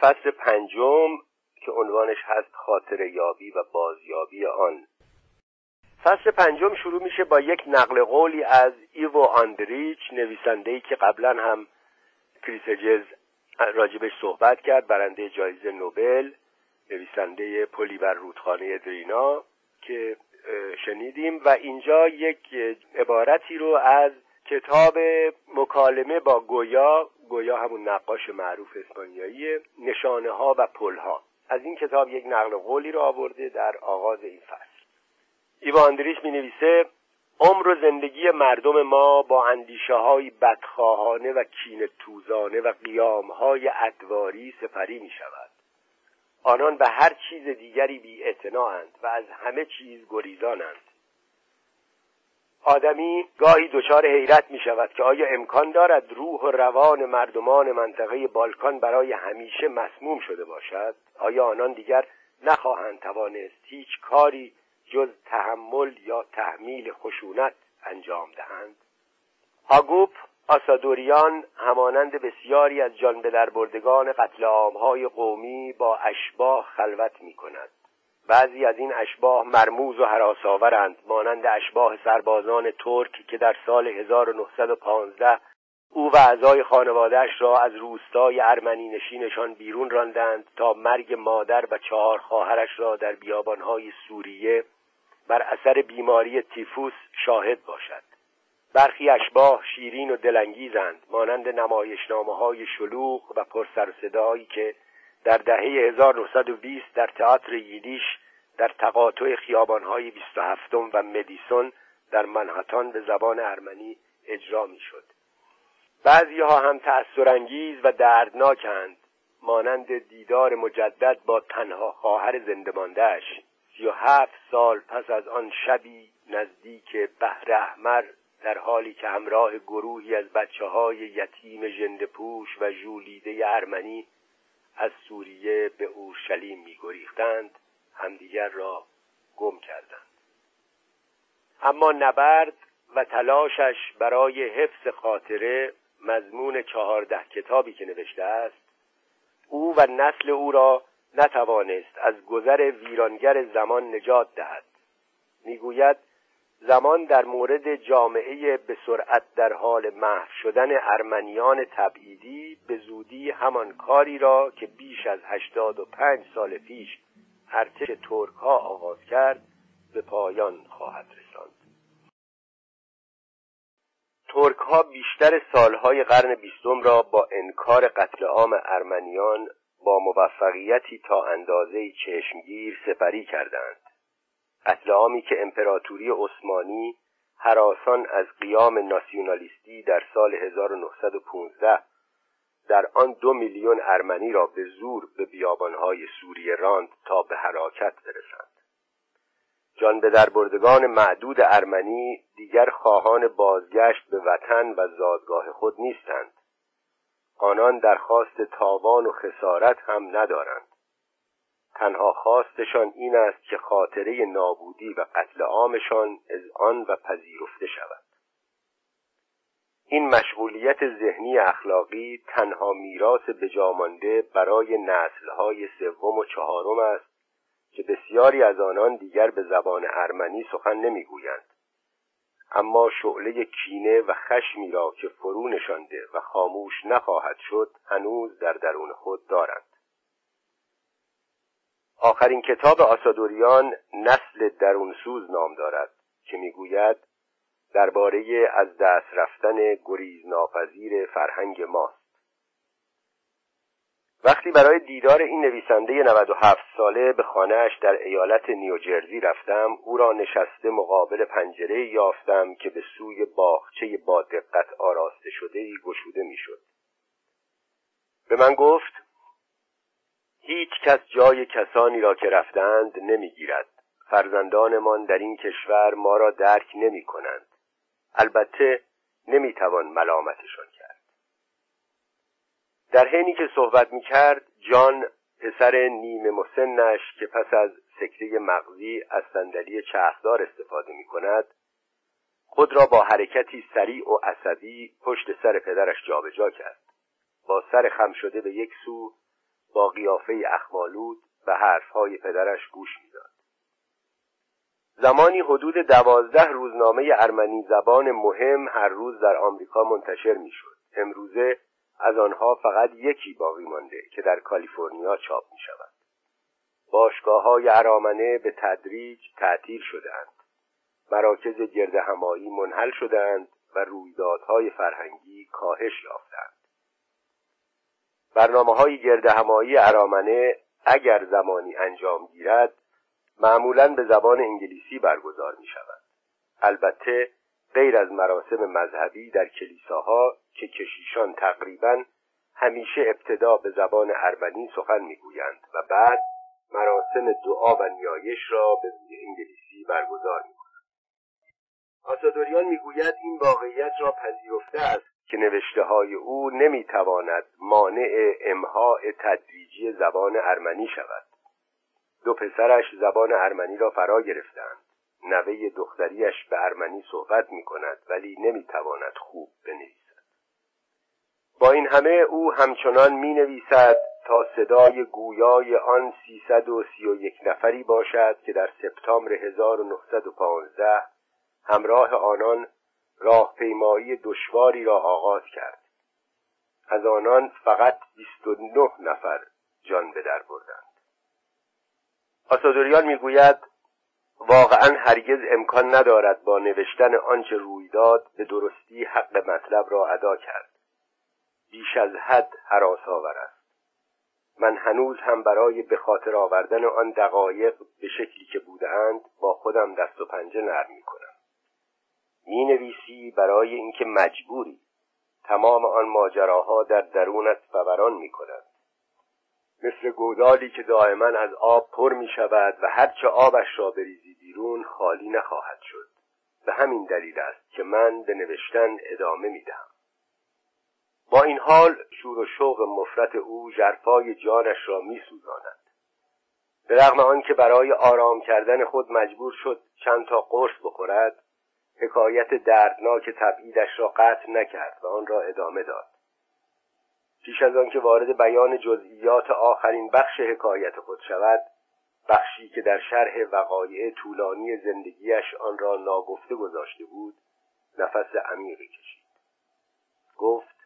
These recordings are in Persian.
فصل پنجم که عنوانش هست خاطر یابی و بازیابی آن. فصل پنجم شروع میشه با یک نقل قولی از ایو آندریچ نویسنده‌ای که قبلا هم کریسجز راجبش صحبت کرد برنده جایزه نوبل نویسنده پلی بر رودخانه درینا که شنیدیم و اینجا یک عبارتی رو از کتاب مکالمه با گویا گویا همون نقاش معروف اسپانیایی نشانه ها و پل ها از این کتاب یک نقل قولی رو آورده در آغاز این فصل. ایوا اندریش می نویسه عمر و زندگی مردم ما با اندیشه های بدخواهانه و کین توزانه و قیام های ادواری سپری می شود آنان به هر چیز دیگری بی و از همه چیز گریزانند آدمی گاهی دچار حیرت می شود که آیا امکان دارد روح و روان مردمان منطقه بالکان برای همیشه مسموم شده باشد؟ آیا آنان دیگر نخواهند توانست هیچ کاری جز تحمل یا تحمیل خشونت انجام دهند؟ آگوپ آسادوریان همانند بسیاری از جان بردگان قتل عامهای قومی با اشباه خلوت می کند بعضی از این اشباه مرموز و حراساورند مانند اشباه سربازان ترک که در سال 1915 او و اعضای خانوادهش را از روستای ارمنی نشینشان بیرون راندند تا مرگ مادر و چهار خواهرش را در بیابانهای سوریه بر اثر بیماری تیفوس شاهد باشد. برخی اشباه شیرین و دلانگیزند مانند نمایشنامه های شلوغ و پرسر و صدایی که در دهه 1920 در تئاتر ییدیش در تقاطع خیابانهای 27 و مدیسون در منحتان به زبان ارمنی اجرا می‌شد. بعضی ها هم تأثرانگیز و دردناکند مانند دیدار مجدد با تنها خواهر زنده ماندهش سی هفت سال پس از آن شبی نزدیک بحر احمر در حالی که همراه گروهی از بچه های یتیم جندپوش و ژولیده ارمنی از سوریه به اورشلیم میگریختند همدیگر را گم کردند. اما نبرد و تلاشش برای حفظ خاطره مضمون چهارده کتابی که نوشته است او و نسل او را نتوانست از گذر ویرانگر زمان نجات دهد. می‌گوید زمان در مورد جامعه به سرعت در حال محو شدن ارمنیان تبعیدی به زودی همان کاری را که بیش از هشتاد و پنج سال پیش ارتش ترک ها آغاز کرد به پایان خواهد رساند. ترک ها بیشتر سالهای قرن بیستم را با انکار قتل عام ارمنیان با موفقیتی تا اندازه چشمگیر سپری کردند. قتل که امپراتوری عثمانی حراسان از قیام ناسیونالیستی در سال 1915 در آن دو میلیون ارمنی را به زور به بیابانهای سوریه راند تا به حراکت برسند. جان به بردگان معدود ارمنی دیگر خواهان بازگشت به وطن و زادگاه خود نیستند. آنان درخواست تاوان و خسارت هم ندارند. تنها خواستشان این است که خاطره نابودی و قتل عامشان از آن و پذیرفته شود. این مشغولیت ذهنی اخلاقی تنها میراث بجامانده برای نسلهای سوم و چهارم است که بسیاری از آنان دیگر به زبان ارمنی سخن نمی‌گویند. اما شعله کینه و خشمی را که فرو نشانده و خاموش نخواهد شد هنوز در درون خود دارند. آخرین کتاب آسادوریان نسل درونسوز نام دارد که می‌گوید درباره از دست رفتن گریز ناپذیر فرهنگ ماست. وقتی برای دیدار این نویسنده 97 ساله به خانهاش در ایالت نیوجرزی رفتم او را نشسته مقابل پنجره یافتم که به سوی باغچه با دقت آراسته شده گشوده می‌شد. به من گفت هیچ کس جای کسانی را که رفتند نمی‌گیرد. فرزندانمان در این کشور ما را درک نمی کنند البته نمی‌توان ملامتشان کرد. در حینی که صحبت می کرد جان پسر نیمه مسنش که پس از سکته مغزی از صندلی چرخدار استفاده می کند خود را با حرکتی سریع و عصبی پشت سر پدرش جابجا کرد. با سر خم شده به یک سو با قیافه اخمالود و حرفهای پدرش گوش می‌داد. زمانی حدود دوازده روزنامه ارمنی زبان مهم هر روز در آمریکا منتشر می‌شد. امروزه از آنها فقط یکی باقی مانده که در کالیفرنیا چاپ می شود باشگاه های ارامنه به تدریج تعطیل شدهاند. مراکز گرد همایی منحل شدهاند و رویدادهای فرهنگی کاهش یافتند برنامه های گرد همایی ارامنه اگر زمانی انجام گیرد معمولا به زبان انگلیسی برگزار می شود البته غیر از مراسم مذهبی در کلیساها که کشیشان تقریبا همیشه ابتدا به زبان ارمنی سخن می‌گویند و بعد مراسم دعا و نیایش را به انگلیسی برگزار می آسادوریان می‌گوید این واقعیت را پذیرفته است که نوشته های او نمی‌تواند مانع امها تدریجی زبان ارمنی شود. دو پسرش زبان ارمنی را فرا گرفتند. نوه دختریش به ارمنی صحبت می کند ولی نمی‌تواند خوب بنویسد. با این همه او همچنان می نویسد تا صدای گویای آن سیصد و سی و یک نفری باشد که در سپتامبر 1915 همراه آنان راهپیمایی دشواری را آغاز کرد. از آنان فقط 29 نفر جان به در بردند. آسادوریان می‌گوید واقعا هرگز امکان ندارد با نوشتن آنچه روی داد به درستی حق مطلب را ادا کرد. بیش از حد حراس آور است. من هنوز هم برای به خاطر آوردن آن دقایق به شکلی که بودند با خودم دست و پنجه نرم می کنم می نویسی برای اینکه مجبوری تمام آن ماجراها در درونت فوران می کند مثل گودالی که دائما از آب پر می شود و هرچه آبش را بریزی بیرون خالی نخواهد شد. به همین دلیل است که من به نوشتن ادامه می دهم با این حال شور و شوق مفرت او جرفای جانش را می سوزاند به رغم آنکه برای آرام کردن خود مجبور شد چند تا قرص بخورد حکایت دردناک تبعیدش را قطع نکرد و آن را ادامه داد. پیش از آنکه وارد بیان جزئیات آخرین بخش حکایت خود شود بخشی که در شرح وقایع طولانی زندگیش آن را ناگفته گذاشته بود نفس عمیقی کشید. گفت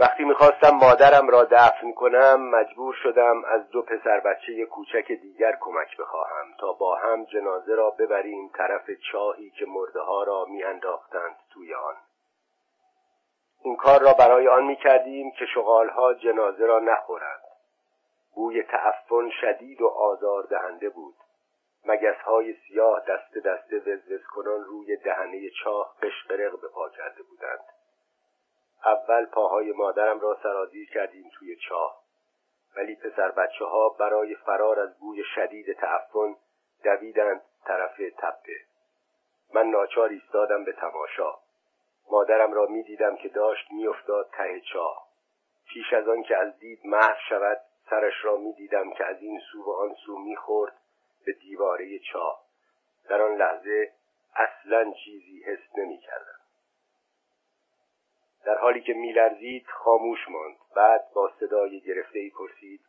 وقتی می‌خواستم مادرم را دفن کنم مجبور شدم از دو پسر بچه کوچک دیگر کمک بخواهم تا با هم جنازه را ببریم طرف چاهی که مرده ها را میانداختند توی آن. این کار را برای آن می‌کردیم که شغالها جنازه را نخورند. بوی تعفن شدید و آزار دهنده بود. مگس های سیاه دست دست وزوز کنان روی دهنه چاه قشقرق به پا کرده بودند. اول پاهای مادرم را سرازیر کردیم توی چاه. ولی پسر بچه ها برای فرار از بوی شدید تعفن دویدند طرف تپه. من ناچار ایستادم به تماشا. مادرم را می‌دیدم که داشت میافتاد ته چاه. پیش از آن که از دید محو شود سرش را می‌دیدم که از این سو و آن سو می‌خورد به دیواره چاه. در آن لحظه اصلا چیزی حس نمی‌کردم. در حالی که میلرزید خاموش ماند. بعد با صدای گرفته ای پرسید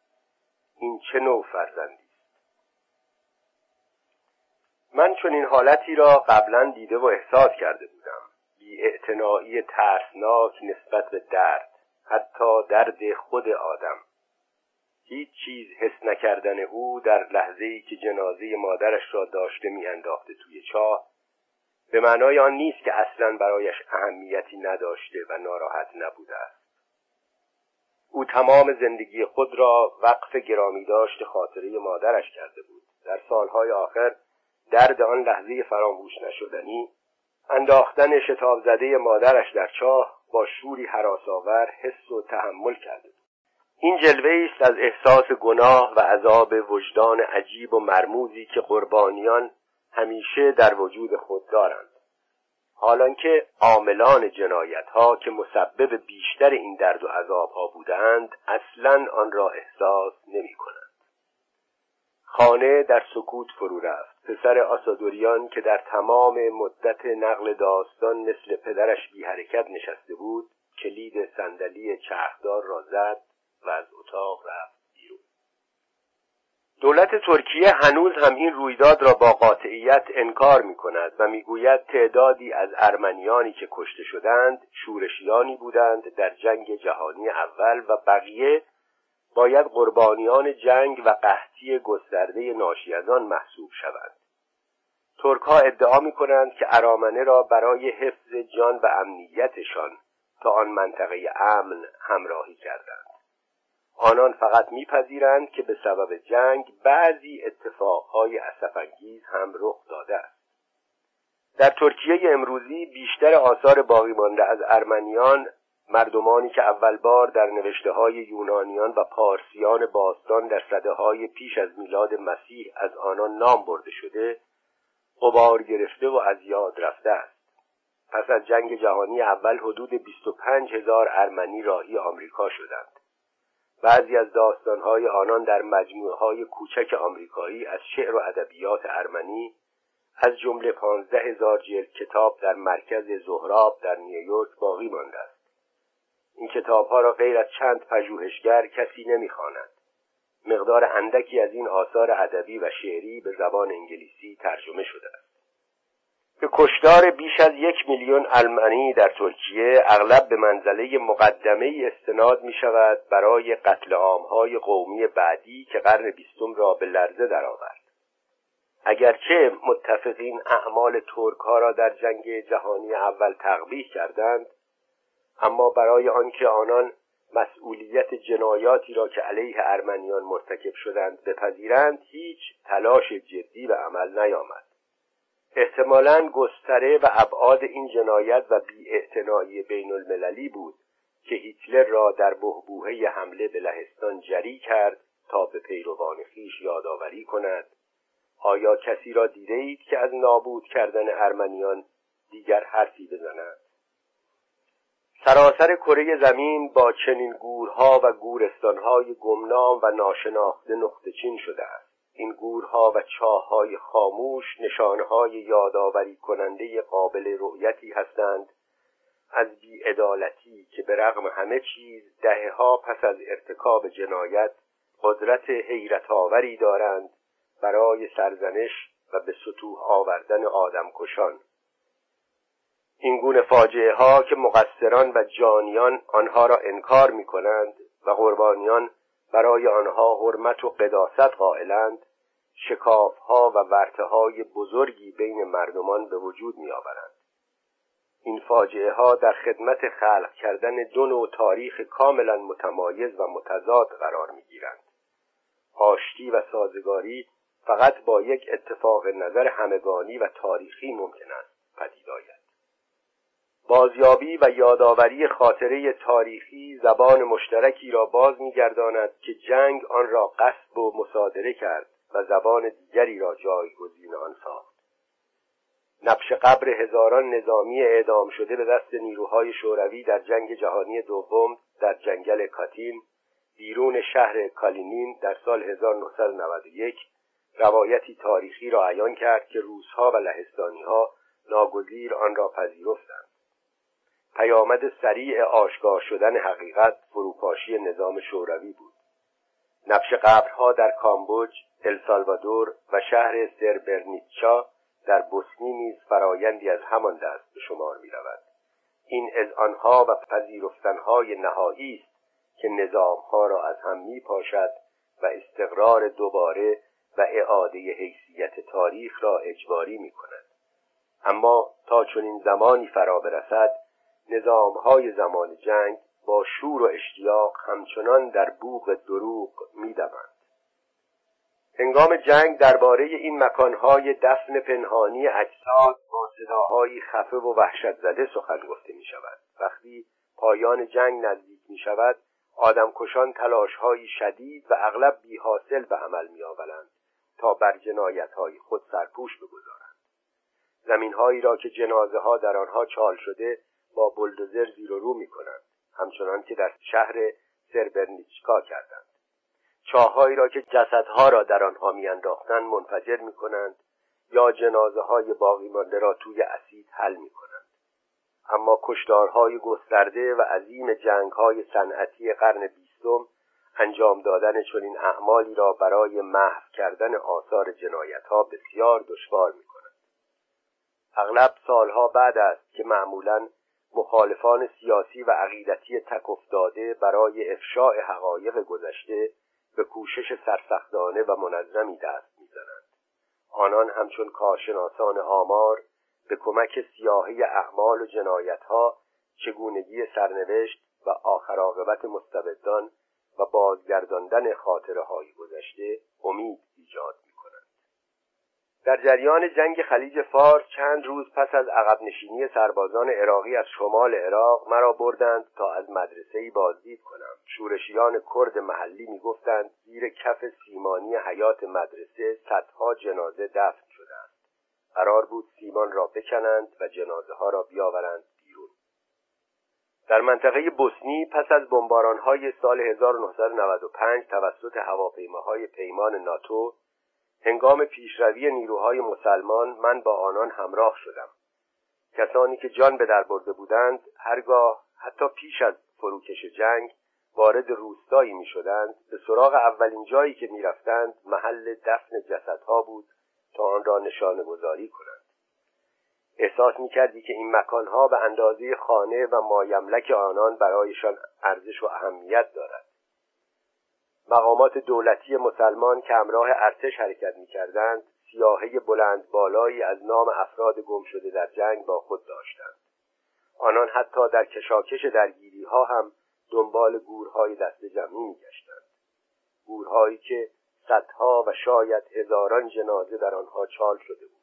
این چه نوع فرزندی است؟ من چون این حالتی را قبلا دیده و احساس کرده بودم. بی ترسناک نسبت به درد حتی درد خود آدم. هیچ چیز حس نکردن او در لحظه ای که جنازه مادرش را داشته میانداخته توی چاه به معنای آن نیست که اصلا برایش اهمیتی نداشته و ناراحت نبوده است. او تمام زندگی خود را وقف گرامی داشت خاطره مادرش کرده بود. در سالهای آخر درد آن لحظه فراموش نشدنی انداختن شتاب زده مادرش در چاه با شوری حراسآور حس و تحمل کرده بود. این جلوه است از احساس گناه و عذاب وجدان عجیب و مرموزی که قربانیان همیشه در وجود خود دارند. حالان که عاملان جنایت ها که مسبب بیشتر این درد و عذاب ها بودند اصلا آن را احساس نمی کنند. خانه در سکوت فرو رفت. پسر آسادوریان که در تمام مدت نقل داستان مثل پدرش بی حرکت نشسته بود کلید صندلی چرخدار را زد و از اتاق رفت. دولت ترکیه هنوز هم این رویداد را با قاطعیت انکار می کند و می‌گوید تعدادی از ارمنیانی که کشته شدند شورشیانی بودند در جنگ جهانی اول و بقیه باید قربانیان جنگ و قحطی گسترده ناشی از آن محسوب شوند. ترک ها ادعا می کنند که ارامنه را برای حفظ جان و امنیتشان تا آن منطقه امن همراهی کردند. آنان فقط میپذیرند که به سبب جنگ بعضی اتفاقهای اسفانگیز هم رخ داده است. در ترکیه امروزی بیشتر آثار باقی مانده از ارمنیان مردمانی که اول بار در نوشته های یونانیان و پارسیان باستان در صده های پیش از میلاد مسیح از آنان نام برده شده قبار گرفته و از یاد رفته است. پس از جنگ جهانی اول حدود 25 هزار ارمنی راهی آمریکا شدند. بعضی از داستانهای آنان در مجموعه های کوچک آمریکایی از شعر و ادبیات ارمنی از جمله پانزده هزار جلد کتاب در مرکز زهراب در نیویورک باقی مانده است. این کتابها را غیر از چند پژوهشگر کسی نمی‌خواند. مقدار اندکی از این آثار ادبی و شعری به زبان انگلیسی ترجمه شده است. به کشدار بیش از یک میلیون المانی در ترکیه اغلب به منزله مقدمه استناد می شود برای قتل عامهای قومی بعدی که قرن بیستم را به لرزه درآورد. اگرچه متفقین اعمال ترک را در جنگ جهانی اول تقبیح کردند اما برای آنکه آنان مسئولیت جنایاتی را که علیه ارمنیان مرتکب شدند بپذیرند هیچ تلاش جدی به عمل نیامد. احتمالا گستره و ابعاد این جنایت و بیاعتنایی بین المللی بود که هیتلر را در بهبوهه حمله به لهستان جری کرد تا به پیروان خیش یادآوری کند. آیا کسی را دیده اید که از نابود کردن ارمنیان دیگر حرفی بزند؟ سراسر کره زمین با چنین گورها و گورستانهای گمنام و ناشناخته نقطه چین شده است. این گورها و چاههای خاموش نشانهای یادآوری کننده قابل رؤیتی هستند. از بیعدالتی که به رغم همه چیز دهها پس از ارتکاب جنایت قدرت حیرت آوری دارند برای سرزنش و به سطوح آوردن آدمکشان. این گونه فاجعه ها که مقصران و جانیان آنها را انکار می کنند و قربانیان برای آنها حرمت و قداست قائلند شکاف ها و ورته های بزرگی بین مردمان به وجود می آورند. این فاجعه ها در خدمت خلق کردن دو نوع تاریخ کاملا متمایز و متضاد قرار می گیرند. آشتی و سازگاری فقط با یک اتفاق نظر همگانی و تاریخی ممکن است پدید آید. بازیابی و یادآوری خاطره تاریخی زبان مشترکی را باز میگرداند که جنگ آن را قصب و مصادره کرد و زبان دیگری را جایگزین آن ساخت. نبش قبر هزاران نظامی اعدام شده به دست نیروهای شوروی در جنگ جهانی دوم در جنگل کاتین بیرون شهر کالینین در سال 1991 روایتی تاریخی را عیان کرد که روسها و لهستانیها ناگزیر آن را پذیرفتند. پیامد سریع آشکار شدن حقیقت فروپاشی نظام شوروی بود. نبش قبرها در کامبوج، السالوادور و شهر سربرنیتچا در بوسنی نیز فرایندی از همان دست به شمار می رود. این از آنها و پذیرفتنهای نهایی است که نظامها را از هم می پاشد و استقرار دوباره و اعاده حیثیت تاریخ را اجباری می کند. اما تا چنین زمانی فرا برسد نظامهای زمان جنگ با شور و اشتیاق همچنان در بوغ دروغ می‌دوند. هنگام جنگ درباره این مکانهای دفن پنهانی اجساد با صداهایی خفه و وحشت زده سخن گفته می شود وقتی پایان جنگ نزدیک می شود آدمکشان تلاشهایی شدید و اغلب بیحاصل به عمل می آورند تا بر جنایتهای خود سرپوش بگذارند. زمینهایی را که جنازه ها در آنها چال شده با بلدوزر زیر و رو می کنند همچنان که در شهر سربرنیچکا کردند چاههایی را که جسدها را در آنها میانداختند منفجر می کنند یا جنازه های باقی مانده را توی اسید حل می کنند اما کشدارهای گسترده و عظیم جنگ های صنعتی قرن بیستم انجام دادن چنین اعمالی را برای محو کردن آثار جنایت ها بسیار دشوار می کند. اغلب سالها بعد است که معمولا مخالفان سیاسی و عقیدتی تک افتاده برای افشاع حقایق گذشته به کوشش سرسختانه و منظمی دست می‌زنند آنان همچون کارشناسان آمار به کمک سیاهی اعمال و جنایتها چگونگی سرنوشت و آخر مستبدان و بازگرداندن خاطره های گذشته امید. در جریان جنگ خلیج فارس چند روز پس از عقب نشینی سربازان عراقی از شمال عراق مرا بردند تا از مدرسه بازدید کنم. شورشیان کرد محلی می‌گفتند زیر کف سیمانی حیات مدرسه صدها جنازه دفن است قرار بود سیمان را بکنند و جنازه ها را بیاورند در منطقه بوسنی پس از بمبارانهای سال 1995 توسط هواپیماهای پیمان ناتو هنگام پیشروی نیروهای مسلمان من با آنان همراه شدم. کسانی که جان به در برده بودند هرگاه حتی پیش از فروکش جنگ وارد روستایی می شدند به سراغ اولین جایی که می رفتند محل دفن جسدها بود تا آن را نشانه گذاری کنند. احساس می‌کردی که این مکانها به اندازه خانه و مایملک آنان برایشان ارزش و اهمیت دارد. مقامات دولتی مسلمان که همراه ارتش حرکت می‌کردند سیاهه بلند بالایی از نام افراد گم شده در جنگ با خود داشتند. آنان حتی در کشاکش درگیری ها هم دنبال گورهای دست جمعی میگشتند. گورهایی که صدها و شاید هزاران جنازه در آنها چال شده بود.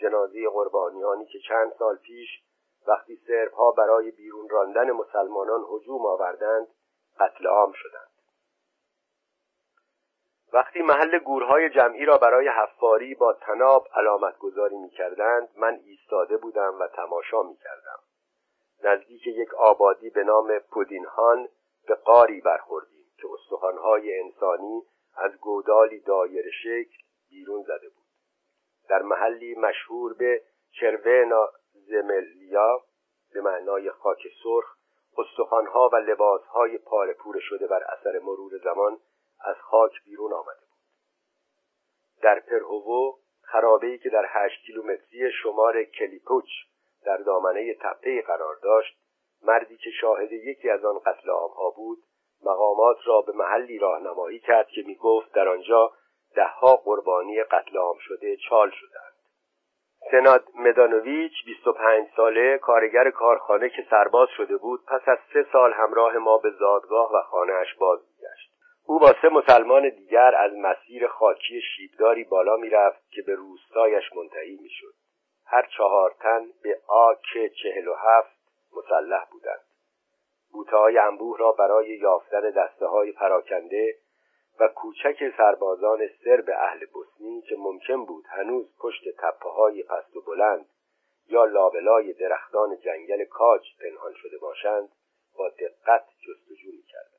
جنازه قربانیانی که چند سال پیش وقتی ها برای بیرون راندن مسلمانان هجوم آوردند قتل عام شدند. وقتی محل گورهای جمعی را برای حفاری با تناب علامت گذاری می کردند من ایستاده بودم و تماشا می کردم نزدیک یک آبادی به نام پودینهان به قاری برخوردیم که استخوانهای انسانی از گودالی دایر شکل بیرون زده بود. در محلی مشهور به چرونا زملیا به معنای خاک سرخ استخوانها و لباسهای پاره شده بر اثر مرور زمان از خاک بیرون آمده بود. در پرهوو خرابه‌ای که در هشت کیلومتری شمار کلیپوچ در دامنه تپه قرار داشت مردی که شاهد یکی از آن قتل عامها بود مقامات را به محلی راهنمایی کرد که می‌گفت در آنجا دهها قربانی قتل عام شده چال شدند. سناد مدانویچ 25 ساله کارگر کارخانه که سرباز شده بود پس از سه سال همراه ما به زادگاه و خانهاش بازگشت او با سه مسلمان دیگر از مسیر خاکی شیبداری بالا می‌رفت که به روستایش منتهی می‌شد. هر چهار تن به آک چهل و هفت مسلح بودند. بوته های انبوه را برای یافتن دسته های پراکنده و کوچک سربازان سرب اهل بوسنی که ممکن بود هنوز پشت تپه های پست و بلند یا لابلای درختان جنگل کاج پنهان شده باشند با دقت جستجو می‌کردند.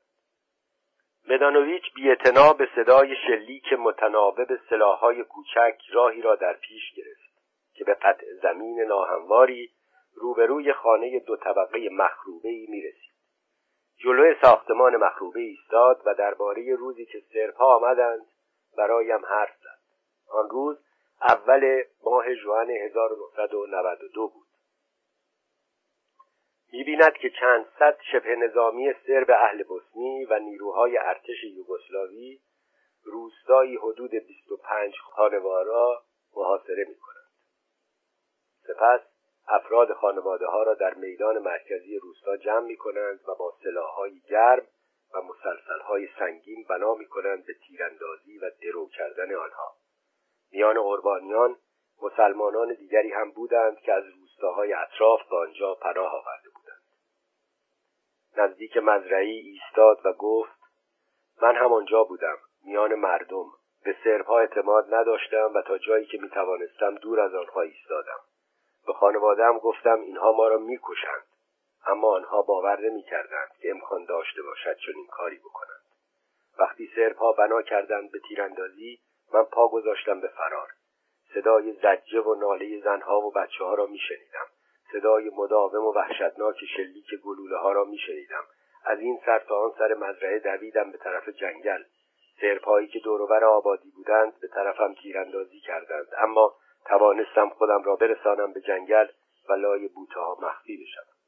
مدانویچ بیاعتنا به صدای شلیک متناوب سلاحهای کوچک راهی را در پیش گرفت که به قطع زمین ناهمواری روبروی خانه دو طبقه مخروبه ای می رسید. جلوی ساختمان مخروبه ایستاد و درباره روزی که سرپا آمدند برایم حرف زد آن روز اول ماه جوان 1992 بود می‌بیند که چند صد شبه نظامی سرب اهل بوسنی و نیروهای ارتش یوگسلاوی روستایی حدود 25 خانوارا محاصره می‌کنند. سپس افراد خانواده ها را در میدان مرکزی روستا جمع می کنند و با سلاحهای گرم و مسلسلهای سنگین بنا می کنند به تیراندازی و درو کردن آنها. میان قربانیان مسلمانان دیگری هم بودند که از روستاهای اطراف به آنجا پناه آورده بودند نزدیک مزرعی ایستاد و گفت من هم آنجا بودم میان مردم. به سربها اعتماد نداشتم و تا جایی که می توانستم دور از آنها ایستادم. به خانوادهام گفتم اینها ما را می‌کشند اما آنها باور نمی‌کردند که امکان داشته باشد چنین کاری بکنند. وقتی سرپا بنا کردند به تیراندازی من پا گذاشتم به فرار. صدای زجه و ناله زنها و بچه ها را میشنیدم. صدای مداوم و وحشتناک شلیک گلوله ها را میشنیدم. از این سر تا آن سر مزرعه دویدم به طرف جنگل. سرپایی که دوروبر آبادی بودند به طرفم تیراندازی کردند. اما توانستم خودم را برسانم به جنگل و لای بوته ها مخفی بشوم.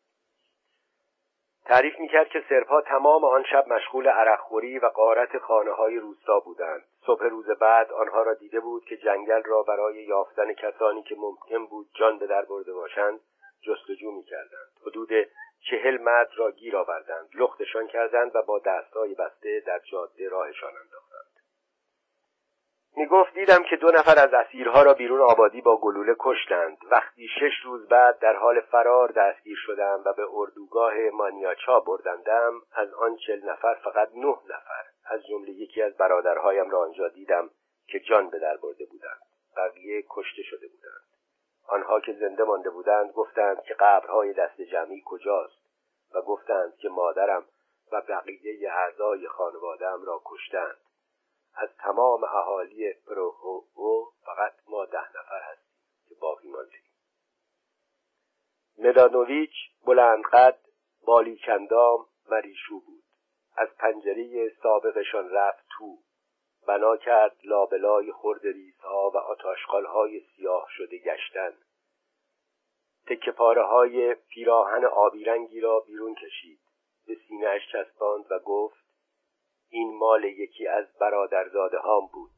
تعریف می‌کرد که سرپا تمام آن شب مشغول عرقخوری و قارت خانه های روستا بودند. صبح روز بعد آنها را دیده بود که جنگل را برای یافتن کسانی که ممکن بود جان به در برده باشند جستجو می‌کردند. حدود چهل مرد را گیر آوردند لختشان کردند و با دستهای بسته در جاده راهشان انداختند. می گفت دیدم که دو نفر از اسیرها را بیرون آبادی با گلوله کشتند. وقتی شش روز بعد در حال فرار دستگیر شدم و به اردوگاه مانیاچا بردندم از آن چل نفر فقط نه نفر از جمله یکی از برادرهایم را آنجا دیدم که جان به در برده بودند. بقیه کشته شده بودند. آنها که زنده مانده بودند گفتند که قبرهای دست جمعی کجاست و گفتند که مادرم و بقیه اعضای خانوادهام را کشتند. از تمام اهالی پروهو فقط ما ده نفر هستیم که باقی ماندیم مدانویچ بلندقد بالیکندام مریشو بود. از پنجره سابقشان رفت تو. بنا کرد لابلای خرد ریزها و آتاشقالهای سیاه شده گشتن. تکه پاره های پیراهن آبی رنگی را بیرون کشید. به سینهاش چسباند و گفت این مال یکی از برادرزاده هام بود.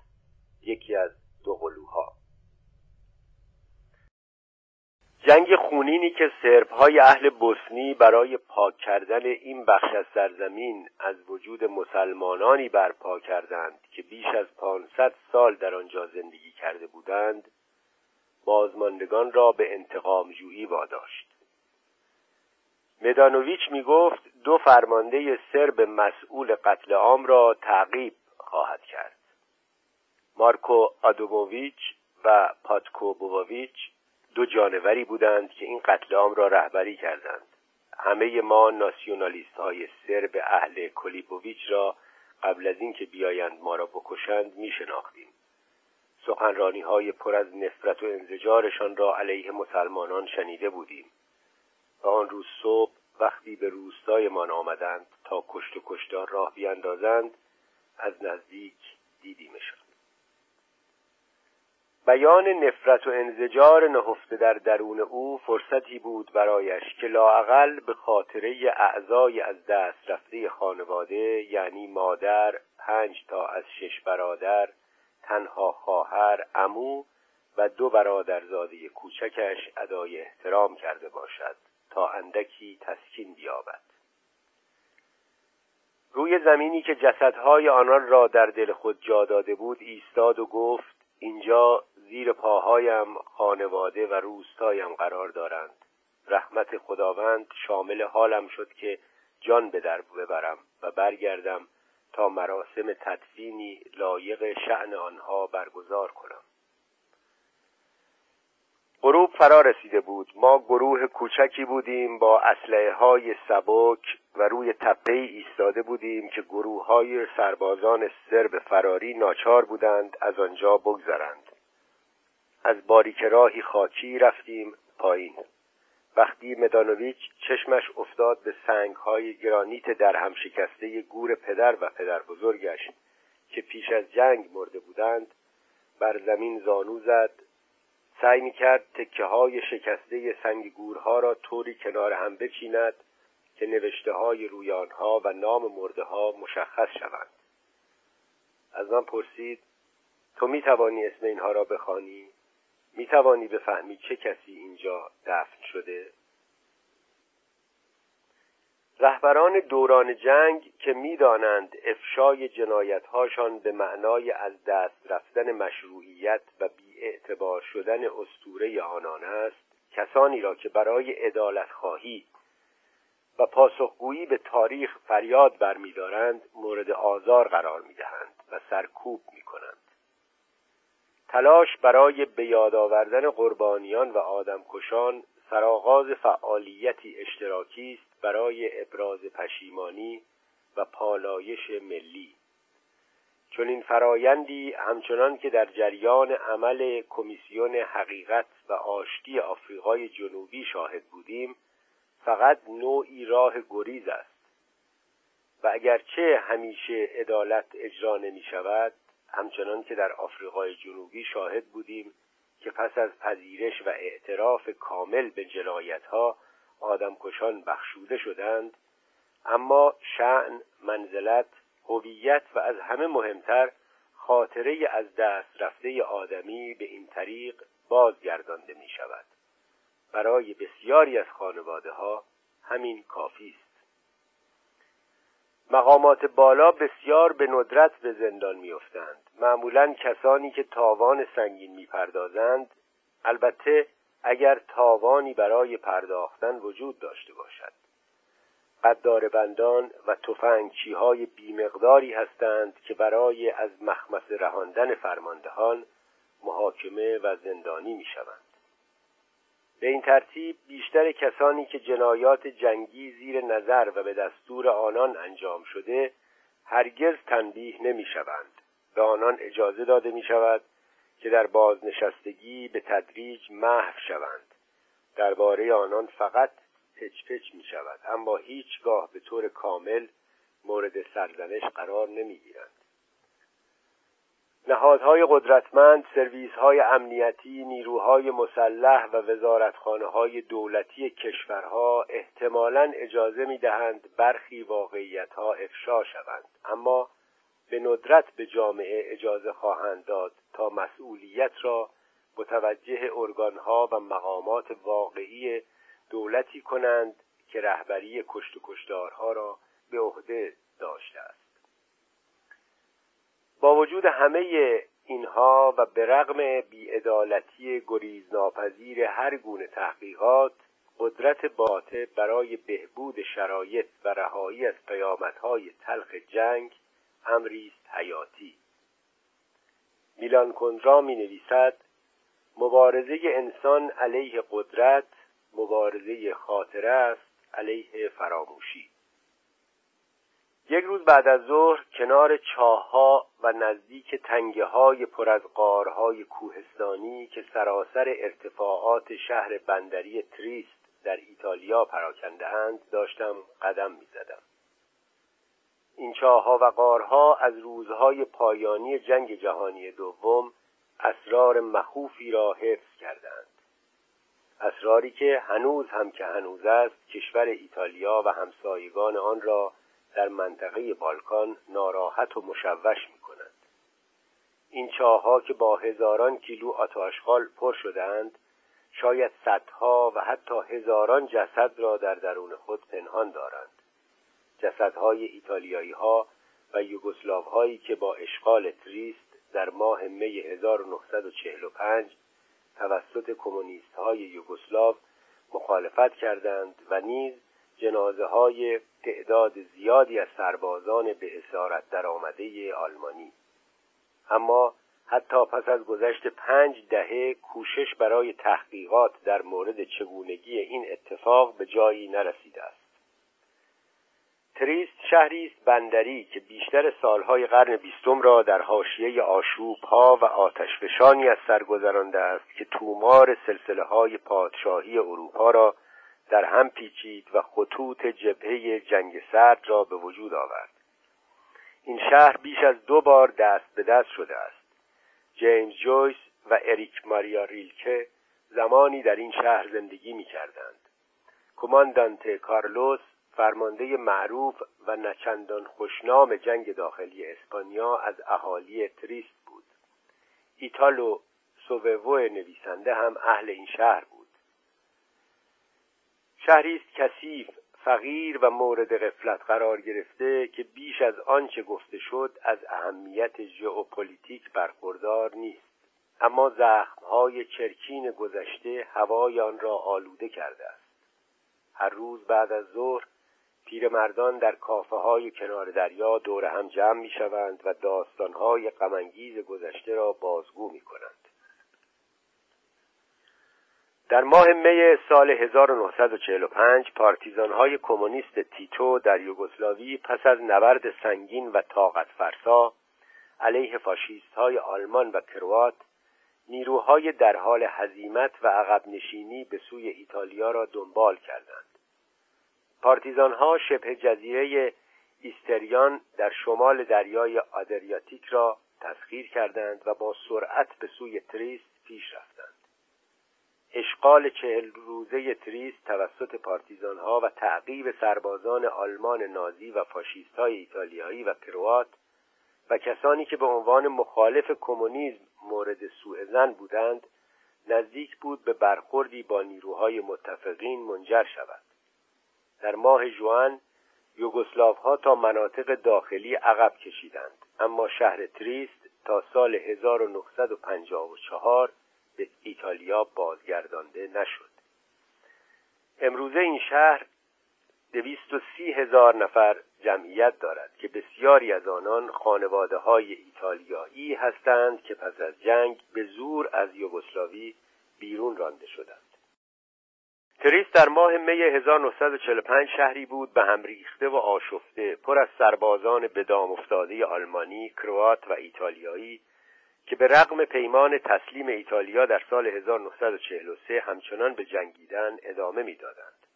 یکی از دو جنگ خونینی که سرب های اهل بوسنی برای پاک کردن این بخش از سرزمین از وجود مسلمانانی برپا کردند که بیش از پانصد سال در آنجا زندگی کرده بودند بازماندگان را به انتقام جویی واداشت. مدانویچ می گفت دو فرمانده سرب مسئول قتل عام را تعقیب خواهد کرد. مارکو آدوموویچ و پاتکو بوویچ دو جانوری بودند که این قتل عام را رهبری کردند. همه ما ناسیونالیست های سرب اهل کلیپوویچ را قبل از اینکه بیایند ما را بکشند می شناختیم سخنرانی های پر از نفرت و انزجارشان را علیه مسلمانان شنیده بودیم. و آن روز صبح وقتی به روستایمان آمدند تا کشت و کشتار راه بیاندازند از نزدیک دیدیمشان. بیان نفرت و انزجار نهفته در درون او فرصتی بود برایش که لاعقل به خاطره اعضای از دست رفته خانواده یعنی مادر پنج تا از شش برادر تنها خواهر امو و دو برادرزاده کوچکش ادای احترام کرده باشد تا اندکی تسکین بیابد. روی زمینی که جسدهای آنان را در دل خود جا داده بود ایستاد و گفت اینجا زیر پاهایم خانواده و روستایم قرار دارند. رحمت خداوند شامل حالم شد که جان به در ببرم و برگردم تا مراسم تدفینی لایق شعن آنها برگزار کنم. غروب فرا رسیده بود. ما گروه کوچکی بودیم با اسلحه های سبک و روی تپه ایستاده بودیم که گروه های سربازان سرب فراری ناچار بودند از آنجا بگذرند. از باریک راهی خاکی رفتیم پایین. وقتی مدانویچ چشمش افتاد به سنگ های گرانیت در هم شکسته گور پدر و پدر بزرگش که پیش از جنگ مرده بودند بر زمین زانو زد سعی می‌کرد تکه های شکسته سنگ گورها را طوری کنار هم بچیند که نوشته های روی آنها و نام مرده ها مشخص شوند. از من پرسید تو می توانی اسم اینها را بخوانی؟ می توانی بفهمی چه کسی اینجا دفن شده؟ رهبران دوران جنگ که می‌دانند افشای جنایتهاشان به معنای از دست رفتن مشروعیت و اعتبار شدن استوره آنان است کسانی را که برای عدالت خواهی و پاسخگویی به تاریخ فریاد برمیدارند مورد آزار قرار می‌دهند و سرکوب می‌کنند. تلاش برای به یاد آوردن قربانیان و آدمکشان سرآغاز فعالیتی اشتراکی است برای ابراز پشیمانی و پالایش ملی. چون این فرایندی همچنان که در جریان عمل کمیسیون حقیقت و آشتی آفریقای جنوبی شاهد بودیم فقط نوعی راه گریز است. و اگرچه همیشه عدالت اجرا نمی شود همچنان که در آفریقای جنوبی شاهد بودیم که پس از پذیرش و اعتراف کامل به جنایتها آدمکشان بخشوده شدند اما شعن منزلت هویت و از همه مهمتر خاطره از دست رفته آدمی به این طریق بازگردانده می شود برای بسیاری از خانواده ها همین کافی است. مقامات بالا بسیار به ندرت به زندان میافتند معمولا کسانی که تاوان سنگین می‌پردازند البته اگر تاوانی برای پرداختن وجود داشته باشد قدار بندان و تفنگچی های بیمقداری هستند که برای از مخمس رهاندن فرماندهان محاکمه و زندانی می شوند. به این ترتیب بیشتر کسانی که جنایات جنگی زیر نظر و به دستور آنان انجام شده هرگز تنبیه نمی شوند. به آنان اجازه داده می شود که در بازنشستگی به تدریج محو شوند. درباره آنان فقط پچ پچ می شود اما هیچگاه به طور کامل مورد سرزنش قرار نمی گیرند. نهادهای قدرتمند، های امنیتی، نیروهای مسلح و وزارتخانه های دولتی کشورها احتمالا اجازه می دهند برخی واقعیتها افشا شوند. اما به ندرت به جامعه اجازه خواهند داد تا مسئولیت را متوجه ارگانها و مقامات واقعی دولتی کنند که رهبری کشت و کشتارها را به عهده داشته است. با وجود همه اینها و به رغم بیعدالتی گریزناپذیر هر گونه تحقیقات قدرت باطه برای بهبود شرایط و رهایی از پیامدهای تلخ جنگ امری است حیاتی. میلان کندرا می نویسد مبارزه انسان علیه قدرت مبارزه خاطره است علیه فراموشی. یک روز بعد از ظهر کنار چاهها و نزدیک تنگه های پر از قارهای کوهستانی که سراسر ارتفاعات شهر بندری تریست در ایتالیا پراکنده اند داشتم قدم می زدم. این چاهها و قارها از روزهای پایانی جنگ جهانی دوم اسرار مخوفی را حفظ کردند اسراری که هنوز هم که هنوز است کشور ایتالیا و همسایگان آن را در منطقه بالکان ناراحت و مشوش می کنند. این چاهها که با هزاران کیلو آتاشخال پر شدهاند شاید صدها و حتی هزاران جسد را در درون خود پنهان دارند جسدهای ایتالیایی ها و یوگسلاو هایی که با اشغال تریست در ماه می 1945 توسط کمونیست های یوگسلاو مخالفت کردند و نیز جنازه های تعداد زیادی از سربازان به اسارت درآمده آلمانی. اما حتی پس از گذشت پنج دهه کوشش برای تحقیقات در مورد چگونگی این اتفاق به جایی نرسیده است. تریست شهری است بندری که بیشتر سالهای قرن بیستم را در حاشیه آشوبها و آتشفشانی از سر گذرانده است که تومار سلسله های پادشاهی اروپا را در هم پیچید و خطوط جبهه جنگ سرد را به وجود آورد. این شهر بیش از دو بار دست به دست شده است. جیمز جویس و اریک ماریا ریلکه زمانی در این شهر زندگی می کردند کماندانت کارلوس فرمانده معروف و نچندان خوشنام جنگ داخلی اسپانیا از اهالی تریست بود. ایتالو سووو نویسنده هم اهل این شهر شهری است کثیف فقیر و مورد غفلت قرار گرفته که بیش از آنچه گفته شد از اهمیت ژئوپلیتیک برخوردار نیست. اما زخمهای چرکین گذشته هوای آن را آلوده کرده است. هر روز بعد از ظهر پیرمردان در کافه های کنار دریا دور هم جمع می شوند و داستان های غمانگیز گذشته را بازگو می کنند در ماه می سال 1945 پارتیزان های کمونیست تیتو در یوگسلاوی پس از نبرد سنگین و طاقت فرسا علیه فاشیست های آلمان و کروات نیروهای در حال هزیمت و عقب نشینی به سوی ایتالیا را دنبال کردند. پارتیزان ها شبه جزیره ایستریان در شمال دریای آدریاتیک را تسخیر کردند و با سرعت به سوی تریست پیش رفتند. اشغال چهل روزه تریست توسط پارتیزانها و تعقیب سربازان آلمان نازی و فاشیست های ایتالیایی و کروات و کسانی که به عنوان مخالف کمونیسم مورد سوء زن بودند نزدیک بود به برخوردی با نیروهای متفقین منجر شود. در ماه جوان ها تا مناطق داخلی عقب کشیدند اما شهر تریست تا سال 1954 به ایتالیا بازگردانده نشد. امروزه این شهر دویست و سی هزار نفر جمعیت دارد که بسیاری از آنان خانواده های ایتالیایی هستند که پس از جنگ به زور از یوگسلاوی بیرون رانده شدند. تریس در ماه می 1945 شهری بود به هم ریخته و آشفته پر از سربازان به دام افتاده آلمانی، کروات و ایتالیایی که به رغم پیمان تسلیم ایتالیا در سال 1943 همچنان به جنگیدن ادامه می‌دادند.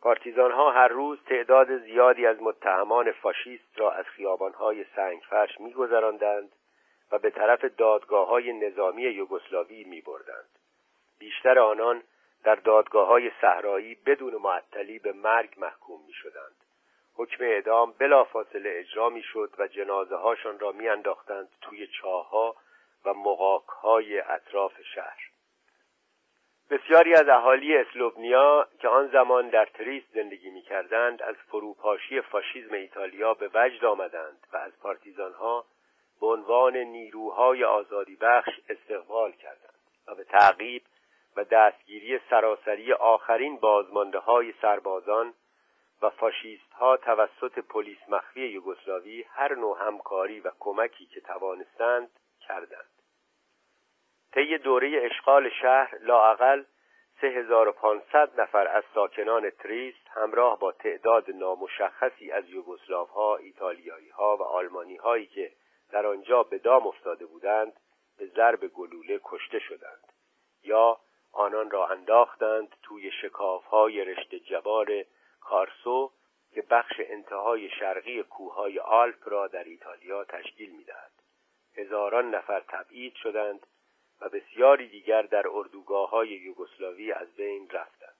پارتیزانها هر روز تعداد زیادی از متهمان فاشیست را از خیابانهای سنگفرش میگذراندند و به طرف دادگاه های نظامی یوگسلاوی میبردند. بیشتر آنان در دادگاه های صحرایی بدون معطلی به مرگ محکوم می شدند. حکم اعدام بلافاصله اجرا می شد و جنازه هاشان را می انداختند توی چاهها و مقاک های اطراف شهر. بسیاری از اهالی اسلوبنیا که آن زمان در تریست زندگی می کردند از فروپاشی فاشیزم ایتالیا به وجد آمدند و از پارتیزانها به عنوان نیروهای آزادی بخش استقبال کردند و به تعقیب و دستگیری سراسری آخرین بازمانده های سربازان و فاشیست ها توسط پلیس مخفی یوگسلاوی هر نوع همکاری و کمکی که توانستند کردند طی دوره اشغال شهر لااقل 3500 نفر از ساکنان تریست همراه با تعداد نامشخصی از ها، ایتالیایی ها و آلمانی هایی که در آنجا به دام افتاده بودند به ضرب گلوله کشته شدند یا آنان را انداختند توی های رشته جبار کارسو که بخش انتهای شرقی کوههای آلپ را در ایتالیا تشکیل می‌دهد. هزاران نفر تبعید شدند و بسیاری دیگر در اردوگاه های یوگسلاوی از بین رفتند.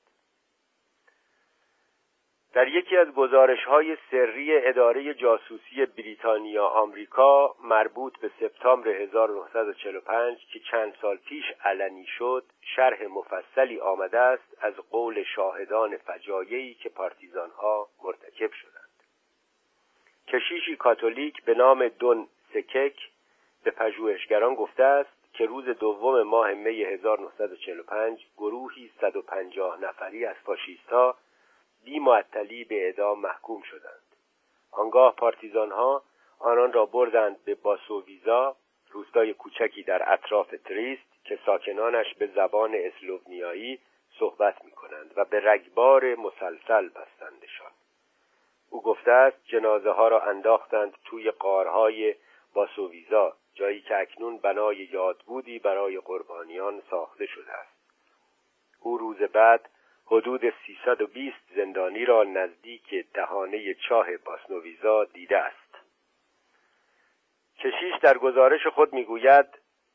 در یکی از گزارش های سری اداره جاسوسی بریتانیا آمریکا مربوط به سپتامبر 1945 که چند سال پیش علنی شد شرح مفصلی آمده است از قول شاهدان فجایعی که پارتیزانها مرتکب شدند. کشیشی کاتولیک به نام دون سکک به پژوهشگران گفته است که روز دوم ماه می 1945 گروهی 150 نفری از فاشیستها بی معطلی به اعدام محکوم شدند. آنگاه پارتیزانها آنان را بردند به باسوویزا روستای کوچکی در اطراف تریست که ساکنانش به زبان اسلوونیایی صحبت می کنند و به رگبار مسلسل بستندشان. او گفته است جنازه ها را انداختند توی قارهای باسوویزا. جایی که اکنون بنای یادبودی برای قربانیان ساخته شده است. او روز بعد حدود 320 زندانی را نزدیک دهانه چاه باسنویزا دیده است. کشیش در گزارش خود می‌گوید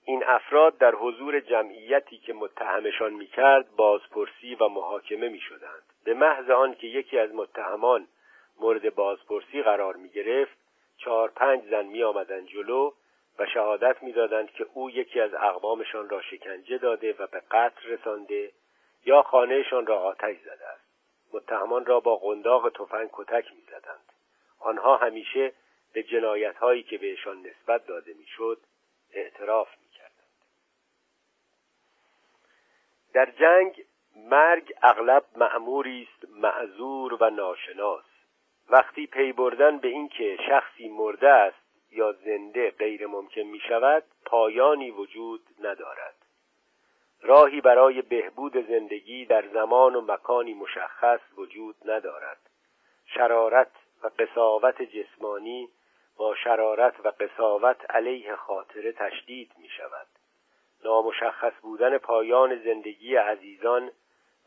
این افراد در حضور جمعیتی که متهمشان می‌کرد بازپرسی و محاکمه می‌شدند. به محض آنکه یکی از متهمان مورد بازپرسی قرار می‌گرفت چهار پنج زن می آمدن جلو و شهادت می‌دادند که او یکی از اقوامشان را شکنجه داده و به قتل رسانده یا خانهشان را آتش زده است. متهمان را با قنداق تفنگ کتک می‌زدند. آنها همیشه به جنایت هایی که بهشان نسبت داده می‌شد اعتراف می‌کردند. در جنگ مرگ اغلب معموری است معذور و ناشناس. وقتی پی بردن به اینکه شخصی مرده است یا زنده غیر ممکن می شود پایانی وجود ندارد. راهی برای بهبود زندگی در زمان و مکانی مشخص وجود ندارد. شرارت و قصاوت جسمانی با شرارت و قصاوت علیه خاطره تشدید می شود نامشخص بودن پایان زندگی عزیزان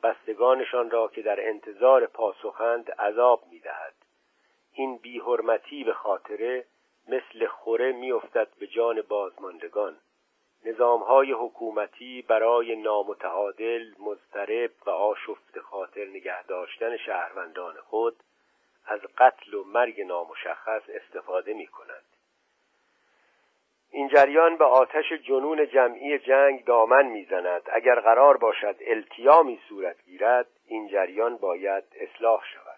بستگانشان را که در انتظار پاسخند عذاب می دهد این بیحرمتی به خاطره مثل خوره میافتد به جان بازماندگان. نظامهای حکومتی برای نامتعادل مضطرب و آشفت خاطر نگه داشتن شهروندان خود از قتل و مرگ نامشخص استفاده می کنند این جریان به آتش جنون جمعی جنگ دامن می‌زند. اگر قرار باشد التیامی صورت گیرد این جریان باید اصلاح شود.